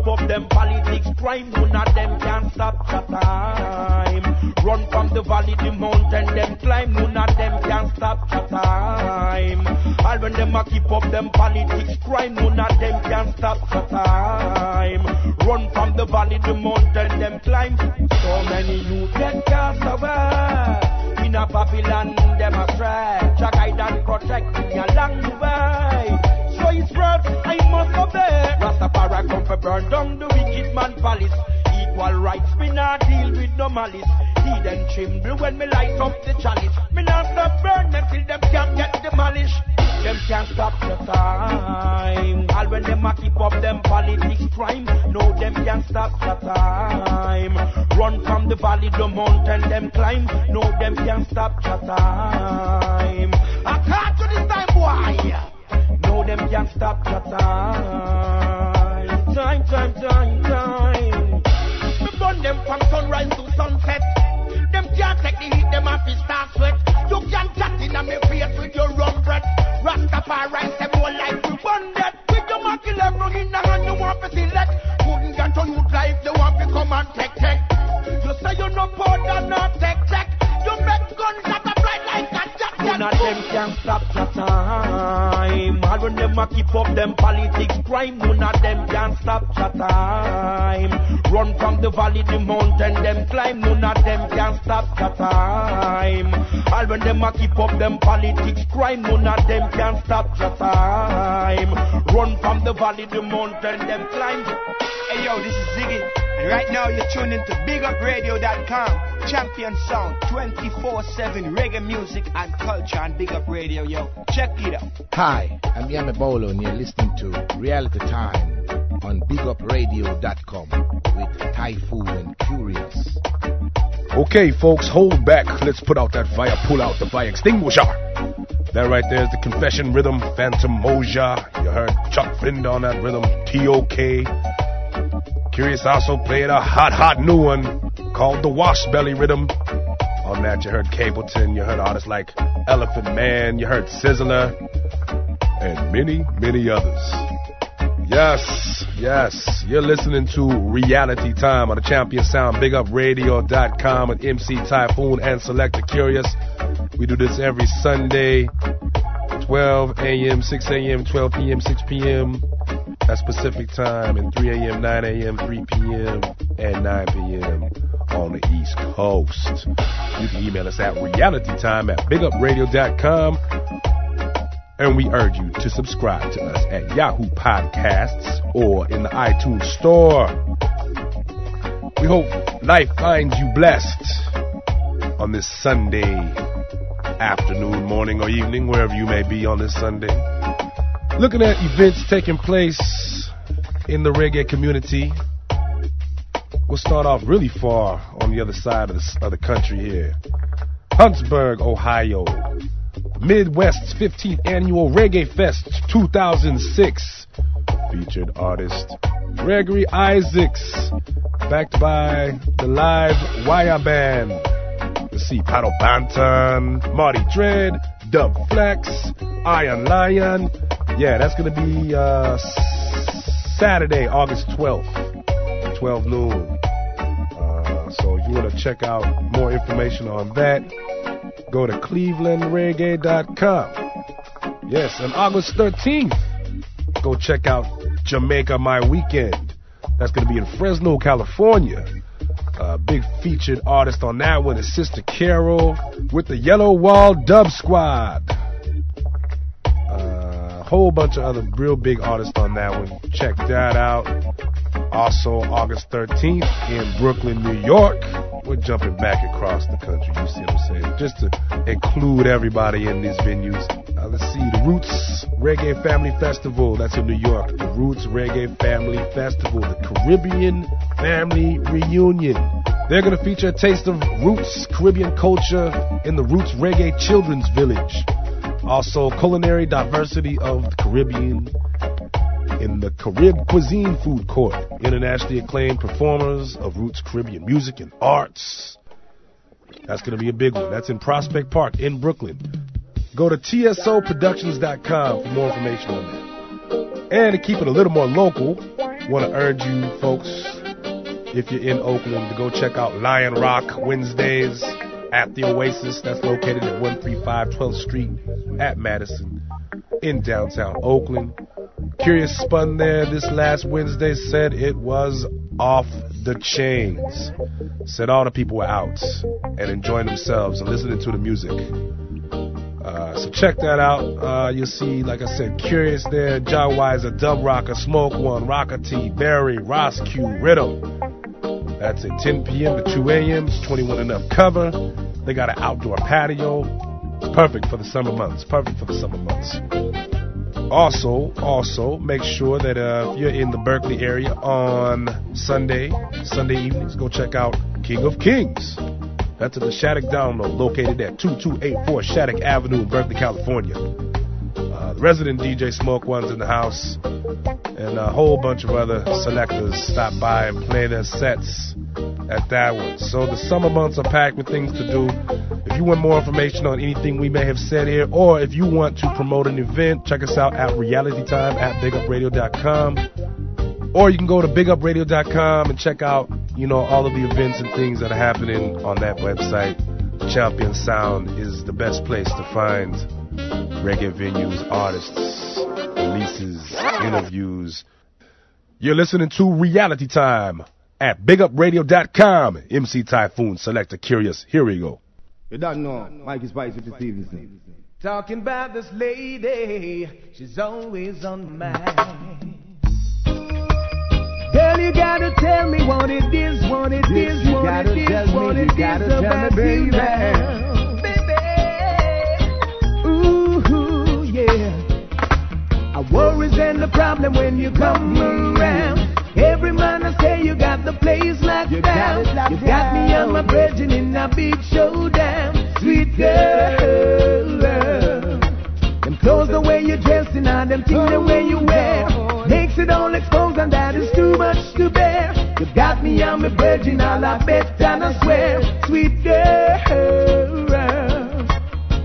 keep up them politics crime, none of them can stop the time. Run from the valley, the mountain, them climb, none of them can stop the time. And when them a keep up them politics crime, none of them can stop the time. Run from the valley, the mountain, them climb. So many youth get cast away. In a Babylon, them a stray. Jah guide and protect me along the way. So it's right, I must no malice. Heathen tremble when me light up the chalice. Me not stop burn them till them can't get malice. Them can't stop the time. All when them a keep up them politics crime. No, them can't stop the time. Run from the valley, the mountain, them climb. No, them can't stop the time. I can't to this time, boy. No, them can't stop the time. Time, time, time, time. Them from sunrise to sunset. Them can't take the heat, them have to start sweat. You can't chat in me face with your rum breath. Rastafari, them all like we that. With your market level in the hand, you want to select. Couldn't get on you life, they want to come and take, take. You say you no powder, not take, take. You make guns that are None of them can stop the time. All when them a keep up them politics crime, none of them can stop the time. Run from the valley, the mountain, them climb, none of them can stop the time. All when them a keep up them politics crime, none of them can stop the time. Run from the valley, the mountain, them climb. Hey yo, this is Ziggy, and right now you're tuning to BigUpRadio.com. Champion sound, 24/7 reggae music and culture on Big Up Radio, yo. Check it out. Hi, I'm Yami Bolo, and you're listening to Reality Time on BigUpRadio.com with Taiyephoon and Kurious. Okay, folks, hold back. Let's put out that fire, pull out the fire extinguisher. That right there is the confession rhythm, Phantom Moja. You heard Chuck Fender on that rhythm, TOK. Kurious also played a hot, hot new one called the Wash Belly rhythm. On that, you heard Capleton, you heard artists like Elephant Man, you heard Sizzla, and many, many others. Yes, yes, you're listening to Reality Time on the Champion Sound, BigUpRadio.com with MC Taiyephoon and Selector Kurious. We do this every Sunday, 12 a.m., 6 a.m., 12 p.m., 6 p.m. That's Pacific time, and 3 a.m., 9 a.m., 3 p.m., and 9 p.m. on the East Coast. You can email us at realitytime at bigupradio.com. And we urge you to subscribe to us at Yahoo Podcasts or in the iTunes Store. We hope life finds you blessed on this Sunday afternoon, morning, or evening, wherever you may be on this Sunday. Looking at events taking place in the reggae community. We'll start off really far on the other side of the, of the country here. Huntsburg, Ohio. Midwest's 15th annual Reggae Fest 2006 featured artist Gregory Isaacs, backed by the live Wire Band. Let's see, Pato Banton, Marty Dread, Dub Flex, Iron Lion. Yeah, that's gonna be uh, Saturday, August 12th, 12 noon. Uh, so if you want to check out more information on that, go to clevelandreggae.com. Yes, and August 13th, go check out Jamaica My Weekend. That's going to be in Fresno, California. Uh, big featured artist on that one is Sister Carol with the Yellow Wall Dub Squad. A whole bunch of other real big artists on that one. Check that out. Also, August 13th in Brooklyn, New York. We're jumping back across the country, you see what I'm saying? Just to include everybody in these venues. Let's see, the Roots Reggae Family Festival, that's in New York. The Roots Reggae Family Festival, the Caribbean Family Reunion. They're going to feature a taste of Roots Caribbean culture in the Roots Reggae Children's Village. Also, culinary diversity of the Caribbean in the Carib Cuisine Food Court. Internationally acclaimed performers of Roots Caribbean music and arts. That's going to be a big one. That's in Prospect Park in Brooklyn. Go to TSOProductions.com for more information on that. And to keep it a little more local, want to urge you folks, if you're in Oakland, to go check out Lion Rock Wednesdays at the Oasis. That's located at 135 12th Street at Madison in downtown Oakland. Kurious Spun there this last Wednesday said it was off the chains. Said all the people were out and enjoying themselves and listening to the music. Uh, so check that out. Uh, you'll see, like I said, Kurious there, John Weiser, Dub Rocker, Smoke One, Rocker T, Barry, Ross Q, Rhythm. That's at 10 p.m. to 2 a.m. It's 21 and up cover. They got an outdoor patio. It's perfect for the summer months. Perfect for the summer months. Also, also make sure that uh, if you're in the Berkeley area on Sunday, Sunday evenings, go check out King of Kings. That's at the Shattuck Down Low, located at 2284 Shattuck Avenue in Berkeley, California. Uh, the resident DJ Smoke One's in the house, and a whole bunch of other selectors stop by and play their sets at that one. So the summer months are packed with things to do. If you want more information on anything we may have said here, or if you want to promote an event, check us out at realitytime at bigupradio.com. Or you can go to bigupradio.com and check out, you know, all of the events and things that are happening on that website. Champion Sound is the best place to find reggae venues, artists, releases, interviews. You're listening to Reality Time at bigupradio.com. MC Taiyephoon, Selector Kurious. Here we go. You don't know, Mikey Spice with the Stevenson. Talking about this lady, she's always on my mind. Girl, you gotta tell me what it is, what it Yes, is, what it is, me, what it is about you baby. now. Baby, ooh, yeah. Our worries and the problem when you come around. Every man I say you got the place locked You got down. locked you got me on my down. bridge and in a big showdown. Sweet girl. Them clothes, the way you dress, and all them things, the way you wear, makes it all exposed, and that is too much to bear. You got me on my virgin, all I bet and I swear, sweet girl.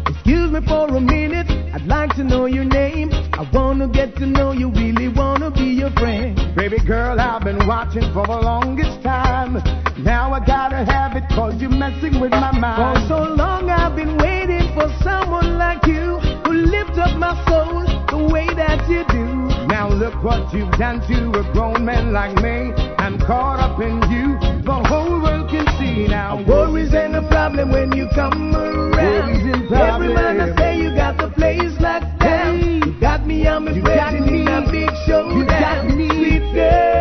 Excuse me for a minute, I'd like to know your name. I wanna get to know you, really wanna be your friend. Baby girl, I've been watching for the longest time. Now I gotta have it cause you're messing with my mind. For so long I've been waiting for someone like you who lift up my soul the way that you do. Look what you've done to a grown man like me. I'm caught up in you. The whole world can see now. Worries ain't a problem when you come around. Every man I say you got the place locked down. Hey. You got me on my You bed got and me. in a big showdown. You got me. Sweet girl,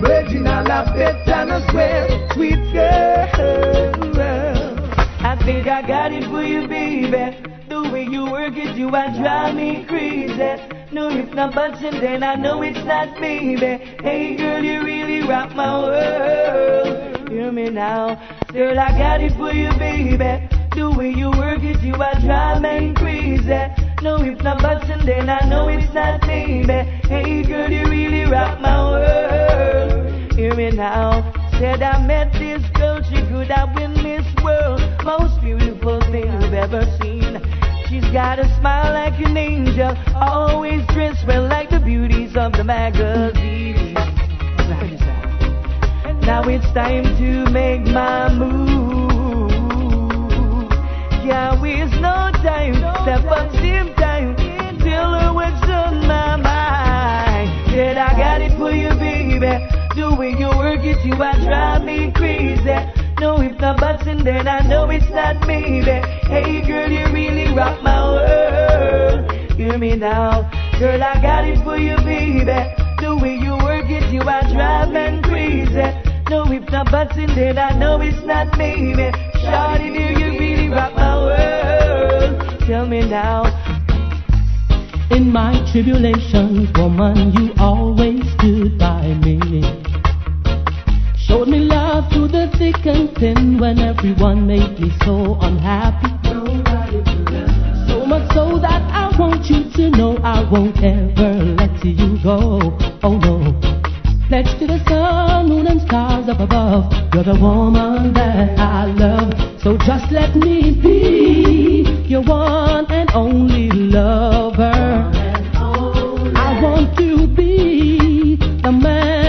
virgin, I bet and I swear, sweet girl. I think I got it for you, baby. The way you work it, you are drive me crazy. No, if not button, then I know it's not baby. Hey, girl, you really rock my world. Hear me now, girl, I got it for you, baby. The way you work it, you are drive me crazy. No, if not button, then I know it's not baby. Hey, girl, you really rock my world. Hear me now. Said I met this girl she could have been Miss World, most beautiful thing we've ever seen. She's got a smile like an angel, always dressed well like the beauties of the magazine. Now it's time to make my move. Can't waste no time, step up same time. Tell her what's on my mind. Said I got it for you, baby. The way you work it, you are drive me crazy. No, if buts in then I know it's not maybe. Hey girl, you really rock my world. Hear me now, girl, I got it for you, baby. The way you work it, you are driving crazy. No, if buts in then I know it's not maybe. Shawty, do you rock my world? Tell me now. In my tribulations, woman, you always stood by me. Showed me love through the thick and thin when everyone made me so unhappy. So much so that I want you to know I won't ever let you go. Oh no. Pledge to the sun, moon, and stars up above. You're the woman that I love. So just let me be your one and only lover. I want to be the man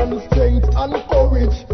protection, strength and courage.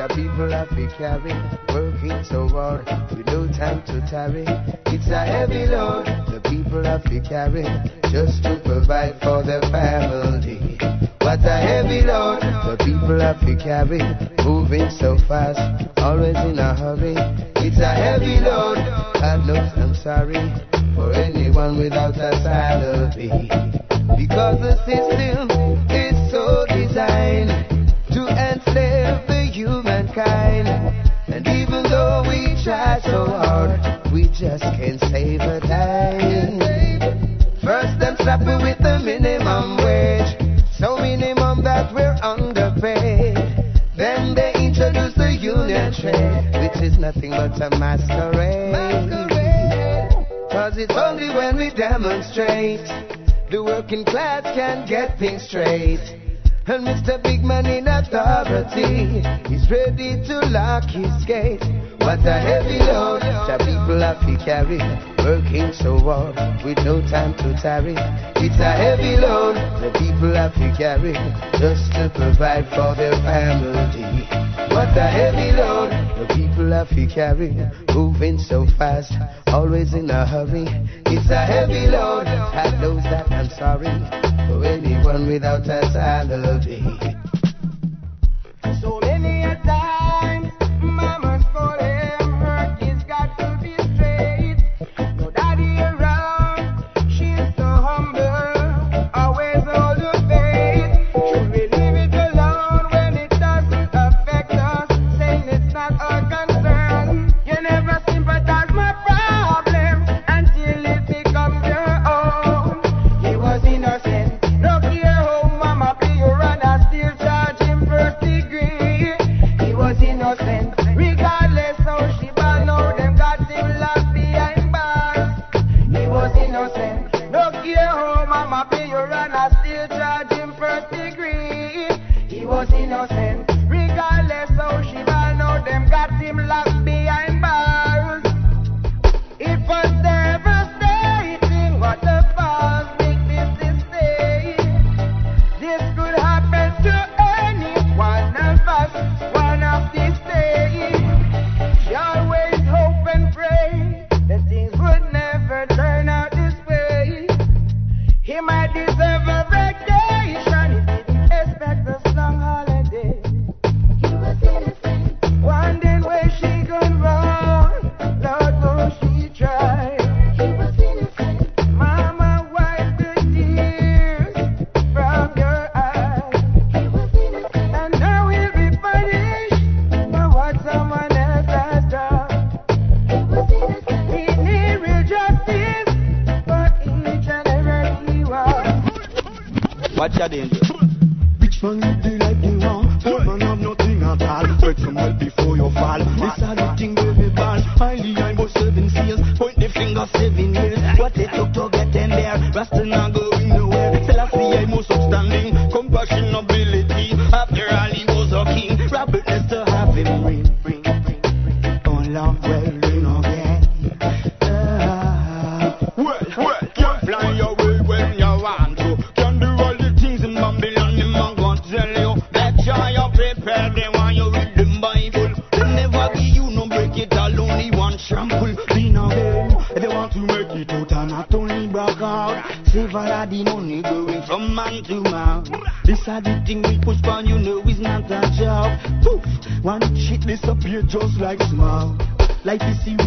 The people have been carrying, working so hard, with no time to tarry. It's a heavy load the people have been carrying, just to provide for their family. What a heavy load the people have been carrying, moving so fast, always in a hurry. It's a heavy load, and look, I'm sorry for anyone without a salary. Because the system is so designed to enslave kind. And even though we try so hard, we just can't save a dime. First, them slap me with the minimum wage, so minimum that we're underpaid. Then they introduce the union trade, which is nothing but a masquerade. masquerade. Cause it's only when we demonstrate the working class can get things straight. And Mr. Big Man in authority is ready to lock his gate. What a heavy load the people have to carry. Working so hard with no time to tarry. It's a heavy load the people have to carry just to provide for their family. What a heavy load the people have to carry. Moving so fast, always in a hurry. It's a heavy load. I know that I'm sorry for anyone without a salary. So just like smile. Like is serious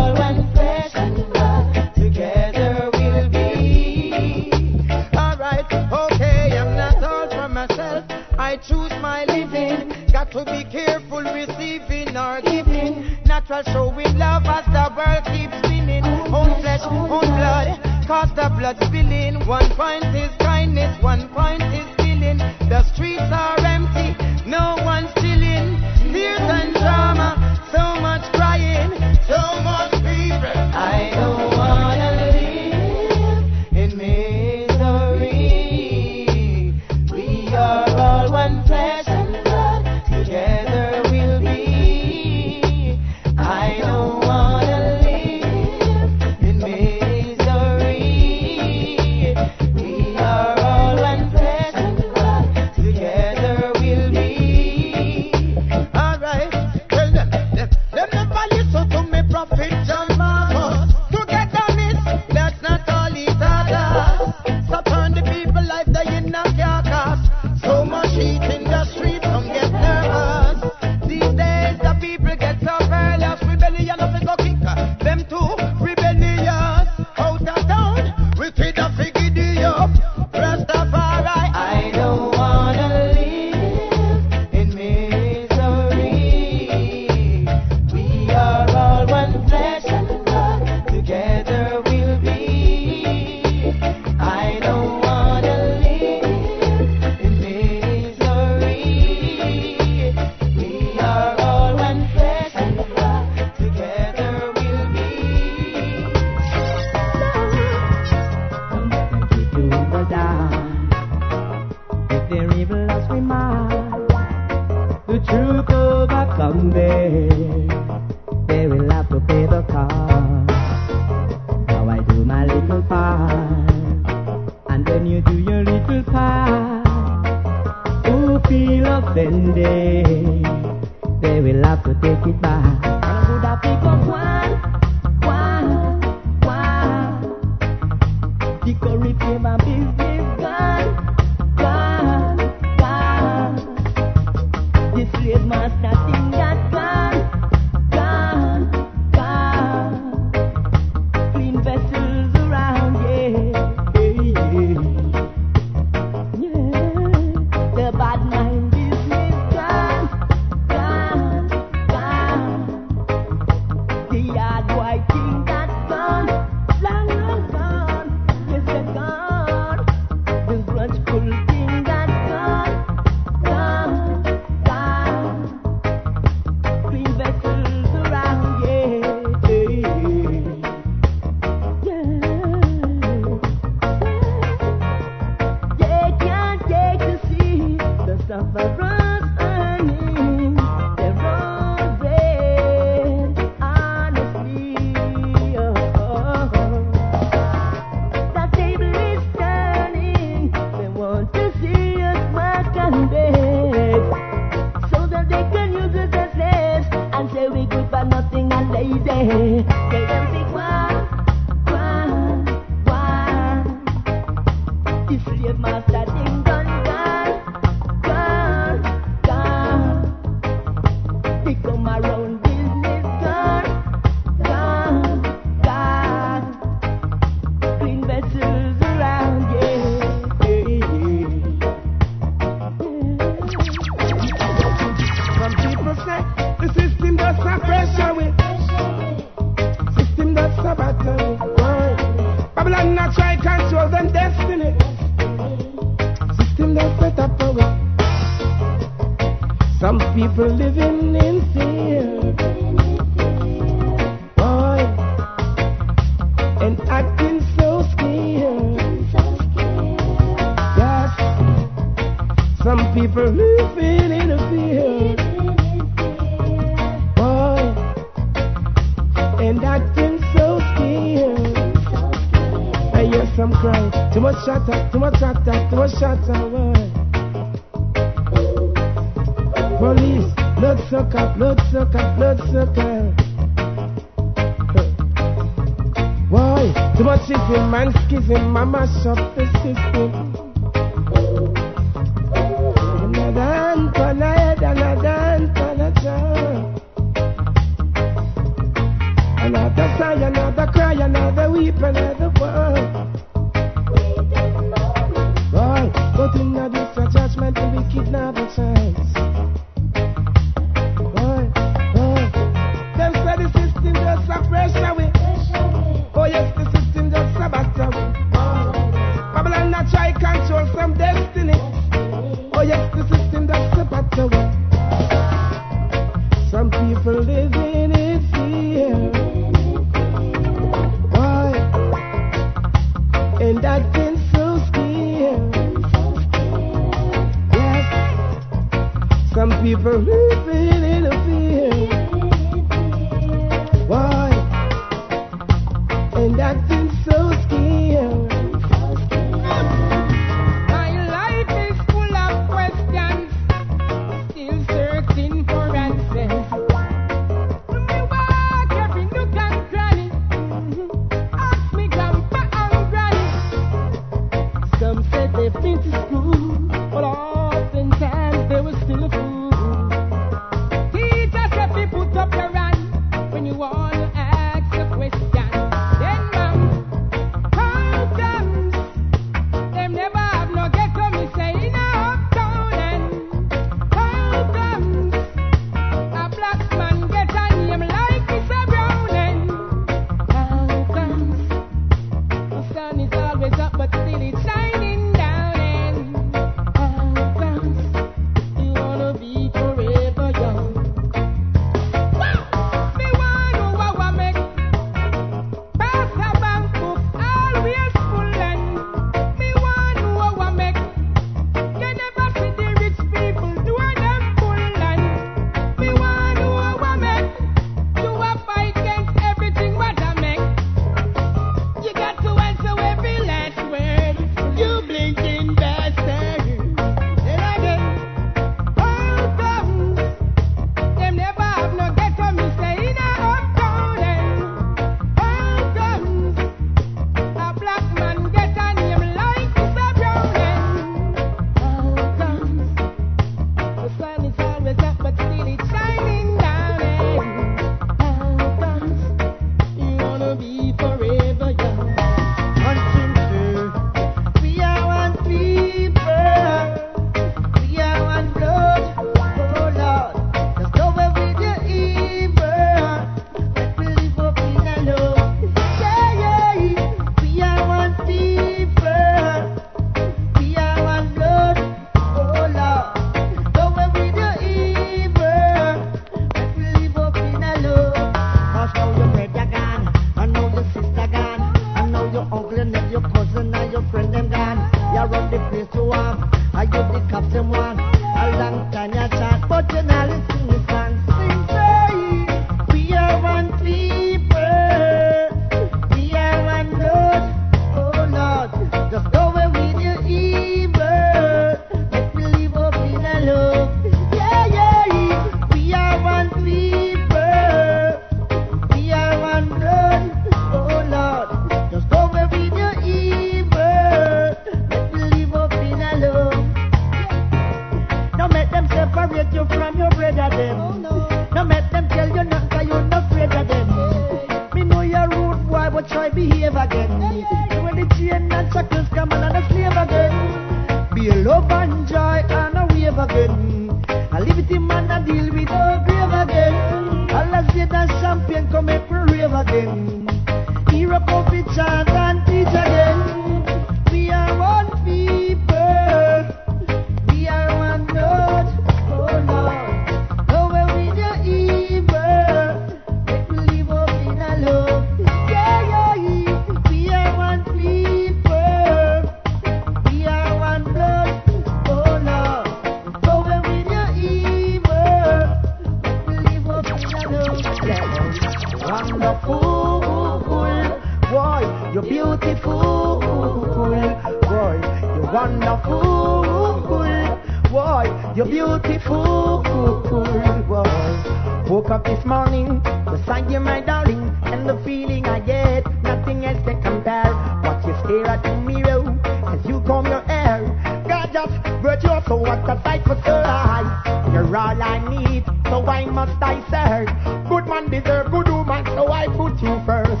Stare at the mirror as you comb your hair. God brought you so what a sight for sore eyes. You're all I need, so why must I serve? Good man deserve good woman, so I put you first.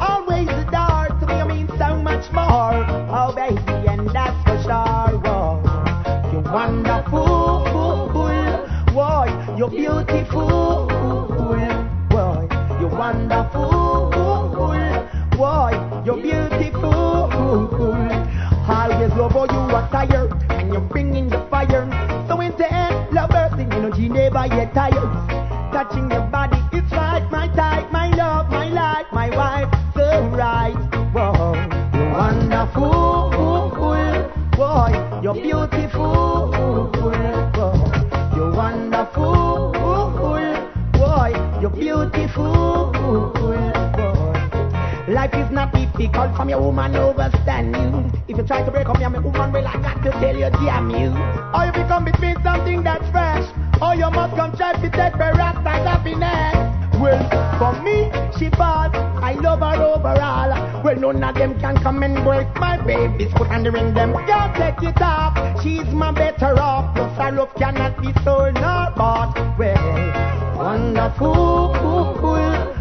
Always the dark to me, you mean so much more. Oh baby, and that's for sure. Whoa. You're wonderful, boy. You're beautiful, boy. You're wonderful, Always love how you attire, and you're bringing the fire. So in the end, love bursting energy never get tired. Touching your body, it's right, my type, my love, my life, my wife, so right. Whoa, you're wonderful, boy. You're beautiful. You're wonderful, boy. You're beautiful, boy. Life is not difficult from your woman overstand you. If you try to break up your woman, well I got to tell you, damn you. Or you become between something that's fresh, or you must come try to take the rasta happiness. Well, for me, she bad. I love her overall. Well, none of them can come and break my baby's foot and ring them. Can't take it off. She's my better off. Plus, her love cannot be sold nor bought. Well, wonderful, cool boy,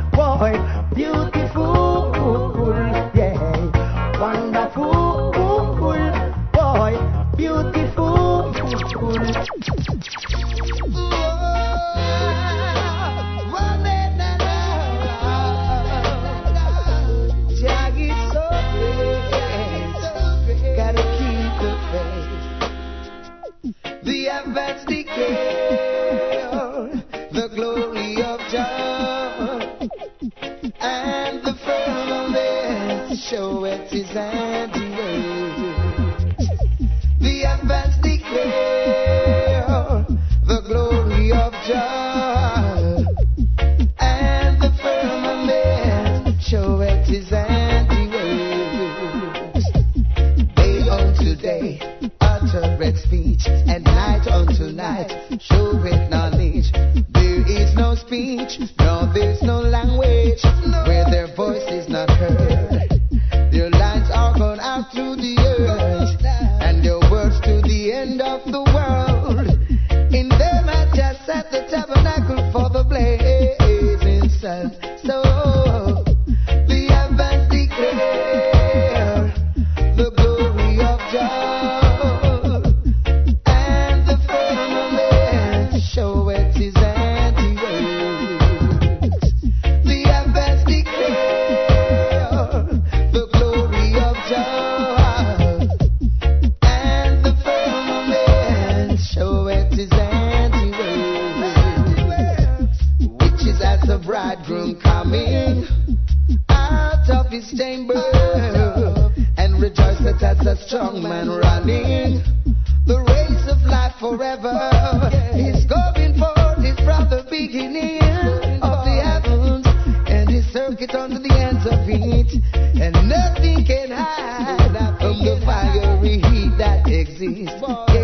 it, and nothing can hide from the fiery heat that exists.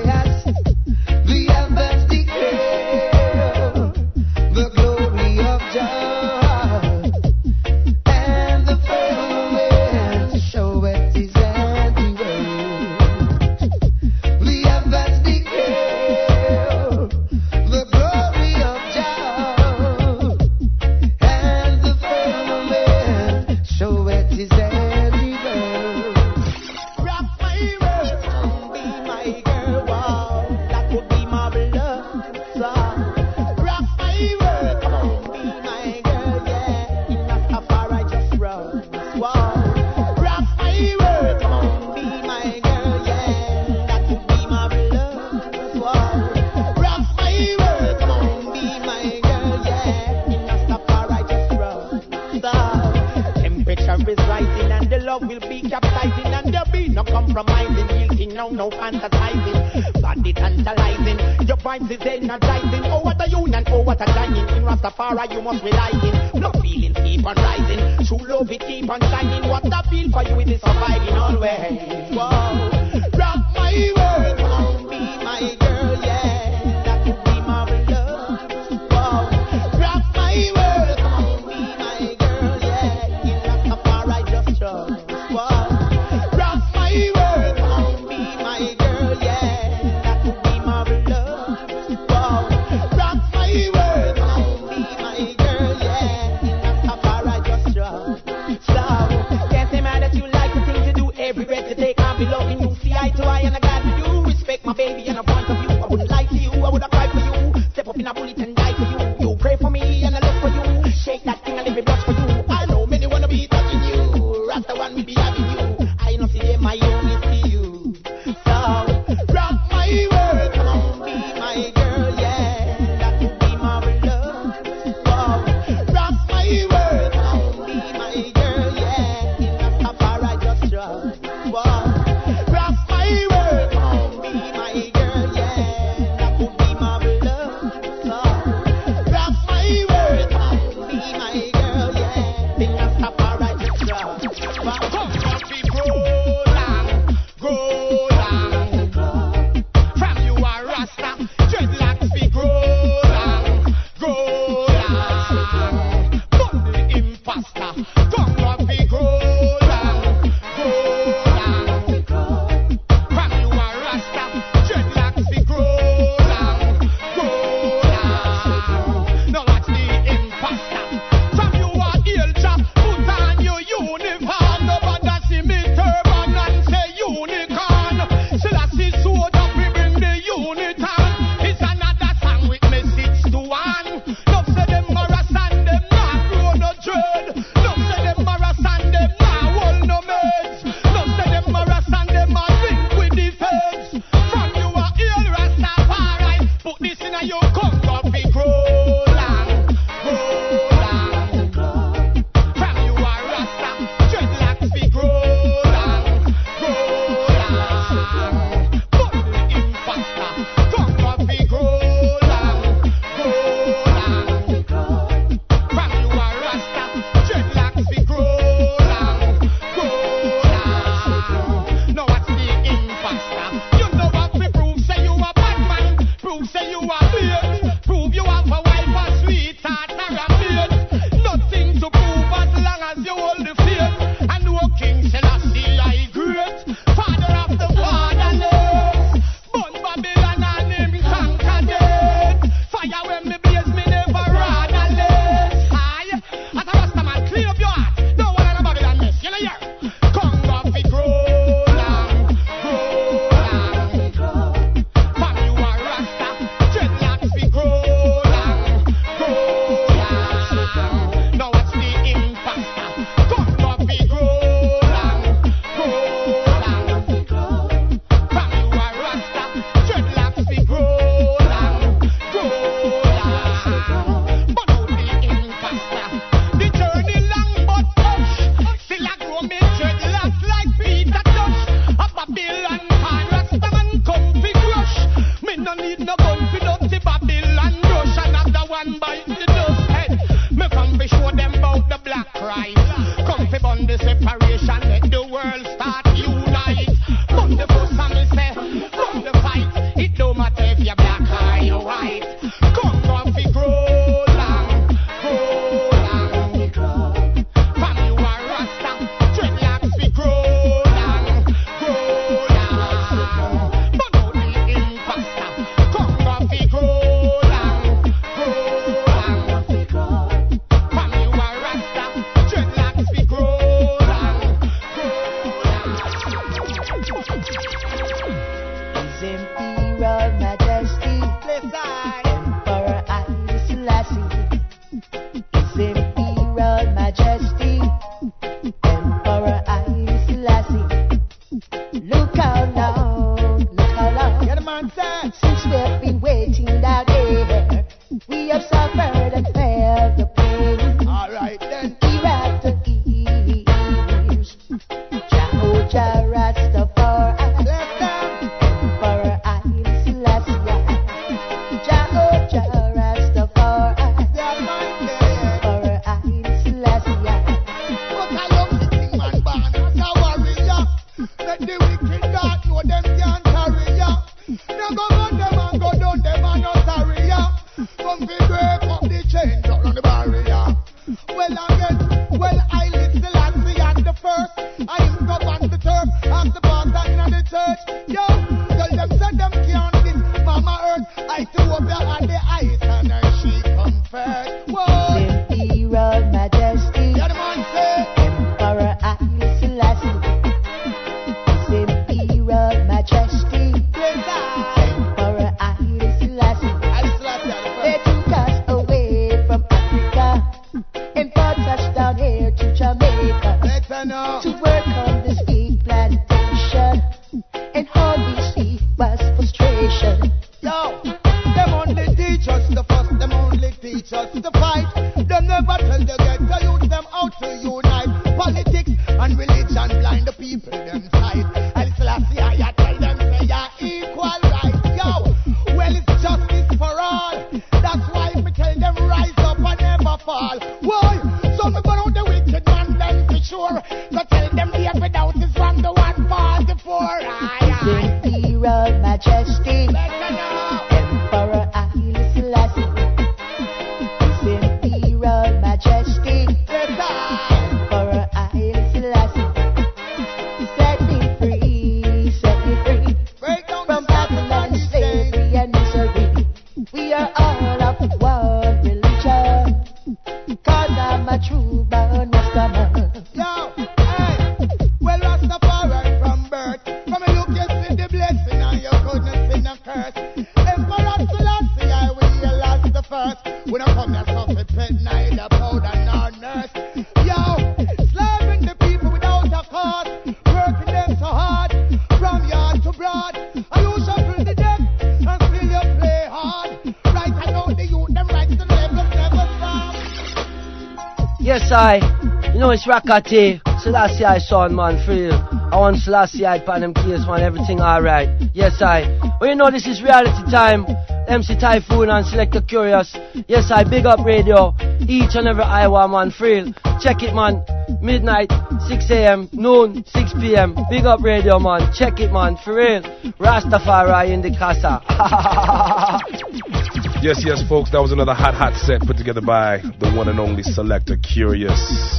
It's Rakati. Selassie I son, man, for real. I want Selassie I pan them case, man. Everything alright. Yes, I. Well, you know this is reality time. MC Taiyephoon and Selector Kurious. Yes, I. Big up radio. Each and every Iowa, man, for real. Check it, man. Midnight, 6 a.m., noon, 6 p.m. Big up radio, man. Check it, man, for real. Rastafari in the casa. Yes, yes, folks, that was another hot, hot set put together by the one and only Selector Kurious.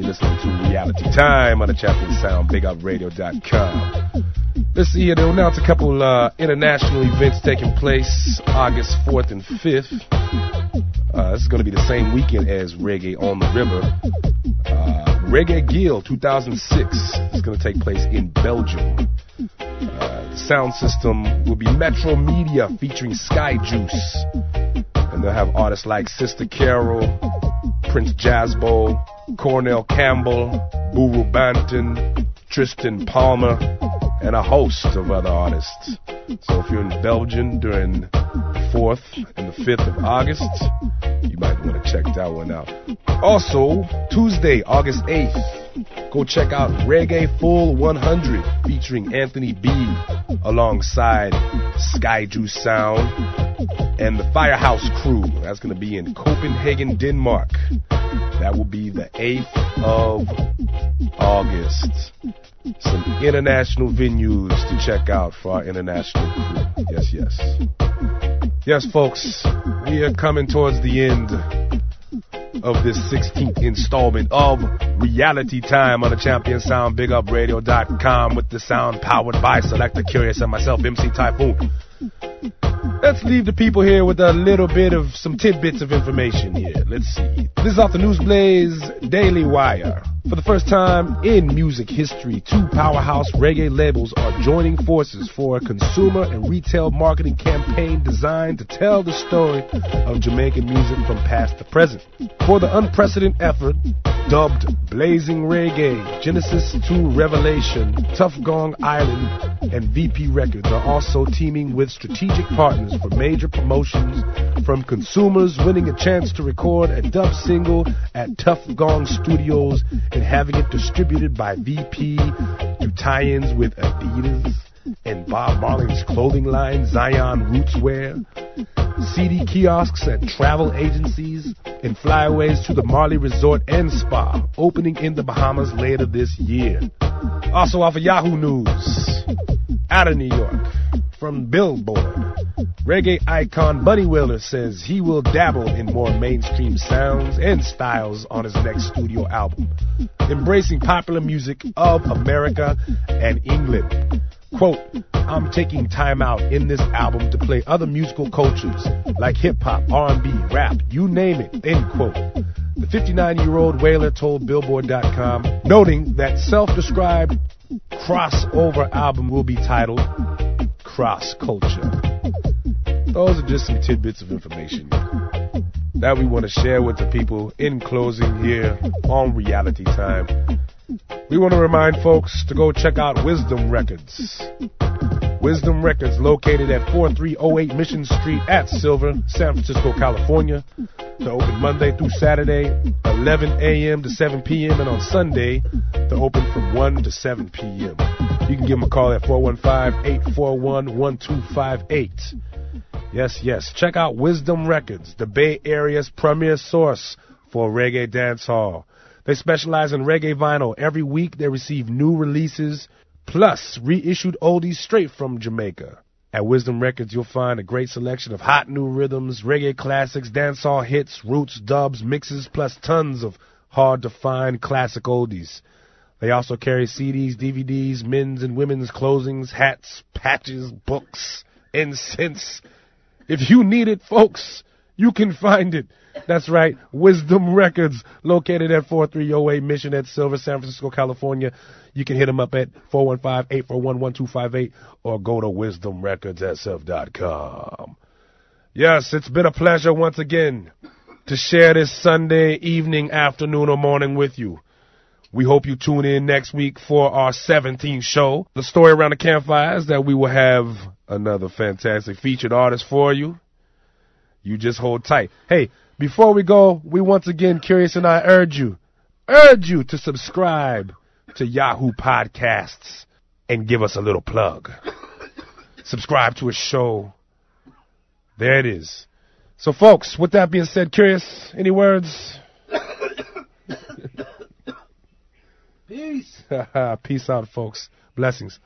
You're listening to Reality Time on the Champion Sound, BigUpRadio.com. Let's see here, they'll announce a couple uh, international events taking place August 4th and 5th. Uh, this is going to be the same weekend as Reggae on the River. Uh, Reggae Geel 2006 is going to take place in Belgium. Uh, the sound system will be Metro Media featuring Sky Juice. And they'll have artists like Sister Carol, Prince Jazzbo, Cornell Campbell, Buju Banton, Tristan Palmer, and a host of other artists. So if you're in Belgium during the 4th and the 5th of August, you might want to check that one out. Also, Tuesday, August 8th, go check out Reggae Full 100 featuring Anthony B alongside Sky Juice Sound and the Firehouse Crew. That's going to be in Copenhagen, Denmark. That will be the 8th of August. Some international venues to check out for our international crew. Yes, yes. Yes, folks, we are coming towards the end of this 16th installment of Reality Time on the Champion Sound, BigUpRadio.com with the sound powered by Selector Kurious and myself, MC Taiyephoon. Let's leave the people here with a little bit of some tidbits of information here. Let's see. This is off the Newsblaze Daily Wire. For the first time in music history, two powerhouse reggae labels are joining forces for a consumer and retail marketing campaign designed to tell the story of Jamaican music from past to present. For the unprecedented effort, dubbed Blazing Reggae, Genesis to Revelation, Tuff Gong Island, and VP Records are also teaming with strategic partners for major promotions from consumers winning a chance to record a dub single at Tuff Gong Studios and having it distributed by VP to tie-ins with Adidas and Bob Marley's clothing line Zion Rootswear, CD kiosks at travel agencies, and flyaways to the Marley Resort and Spa, opening in the Bahamas later this year. Also off of Yahoo News, out of New York, from Billboard, reggae icon Bunny Wailer says he will dabble in more mainstream sounds and styles on his next studio album, embracing popular music of America and England. Quote, I'm taking time out in this album to play other musical cultures like hip hop, R&B, rap, you name it, end quote. The 59-year-old Wailer told Billboard.com, noting that self-described crossover album will be titled Cross Culture. Those are just some tidbits of information that we want to share with the people in closing here on Reality Time. We want to remind folks to go check out Wisdom Records. Wisdom Records, located at 4308 Mission Street at Silver, San Francisco, California. They're open Monday through Saturday, 11 a.m. to 7 p.m., and on Sunday, they're open from 1 to 7 p.m. You can give them a call at 415-841-1258. Yes, yes. Check out Wisdom Records, the Bay Area's premier source for reggae dance hall. They specialize in reggae vinyl. Every week they receive new releases, plus reissued oldies straight from Jamaica. At Wisdom Records, you'll find a great selection of hot new rhythms, reggae classics, dancehall hits, roots, dubs, mixes, plus tons of hard to find classic oldies. They also carry CDs, DVDs, men's and women's clothings, hats, patches, books, incense. If you need it, folks, you can find it. That's right, Wisdom Records, located at 4308 Mission at Silver, San Francisco, California. You can hit them up at 415-841-1258 or go to wisdomrecords.sf.com. Yes, it's been a pleasure once again to share this Sunday evening, afternoon, or morning with you. We hope you tune in next week for our 17th show. The story around the campfire is that we will have another fantastic featured artist for you. You just hold tight. Hey, before we go, we once again, Kurious and I urge you, urge you to subscribe to Yahoo Podcasts and give us a little plug. subscribe to a show. There it is. So, folks, with that being said, Kurious, any words? Peace. Peace out, folks. Blessings.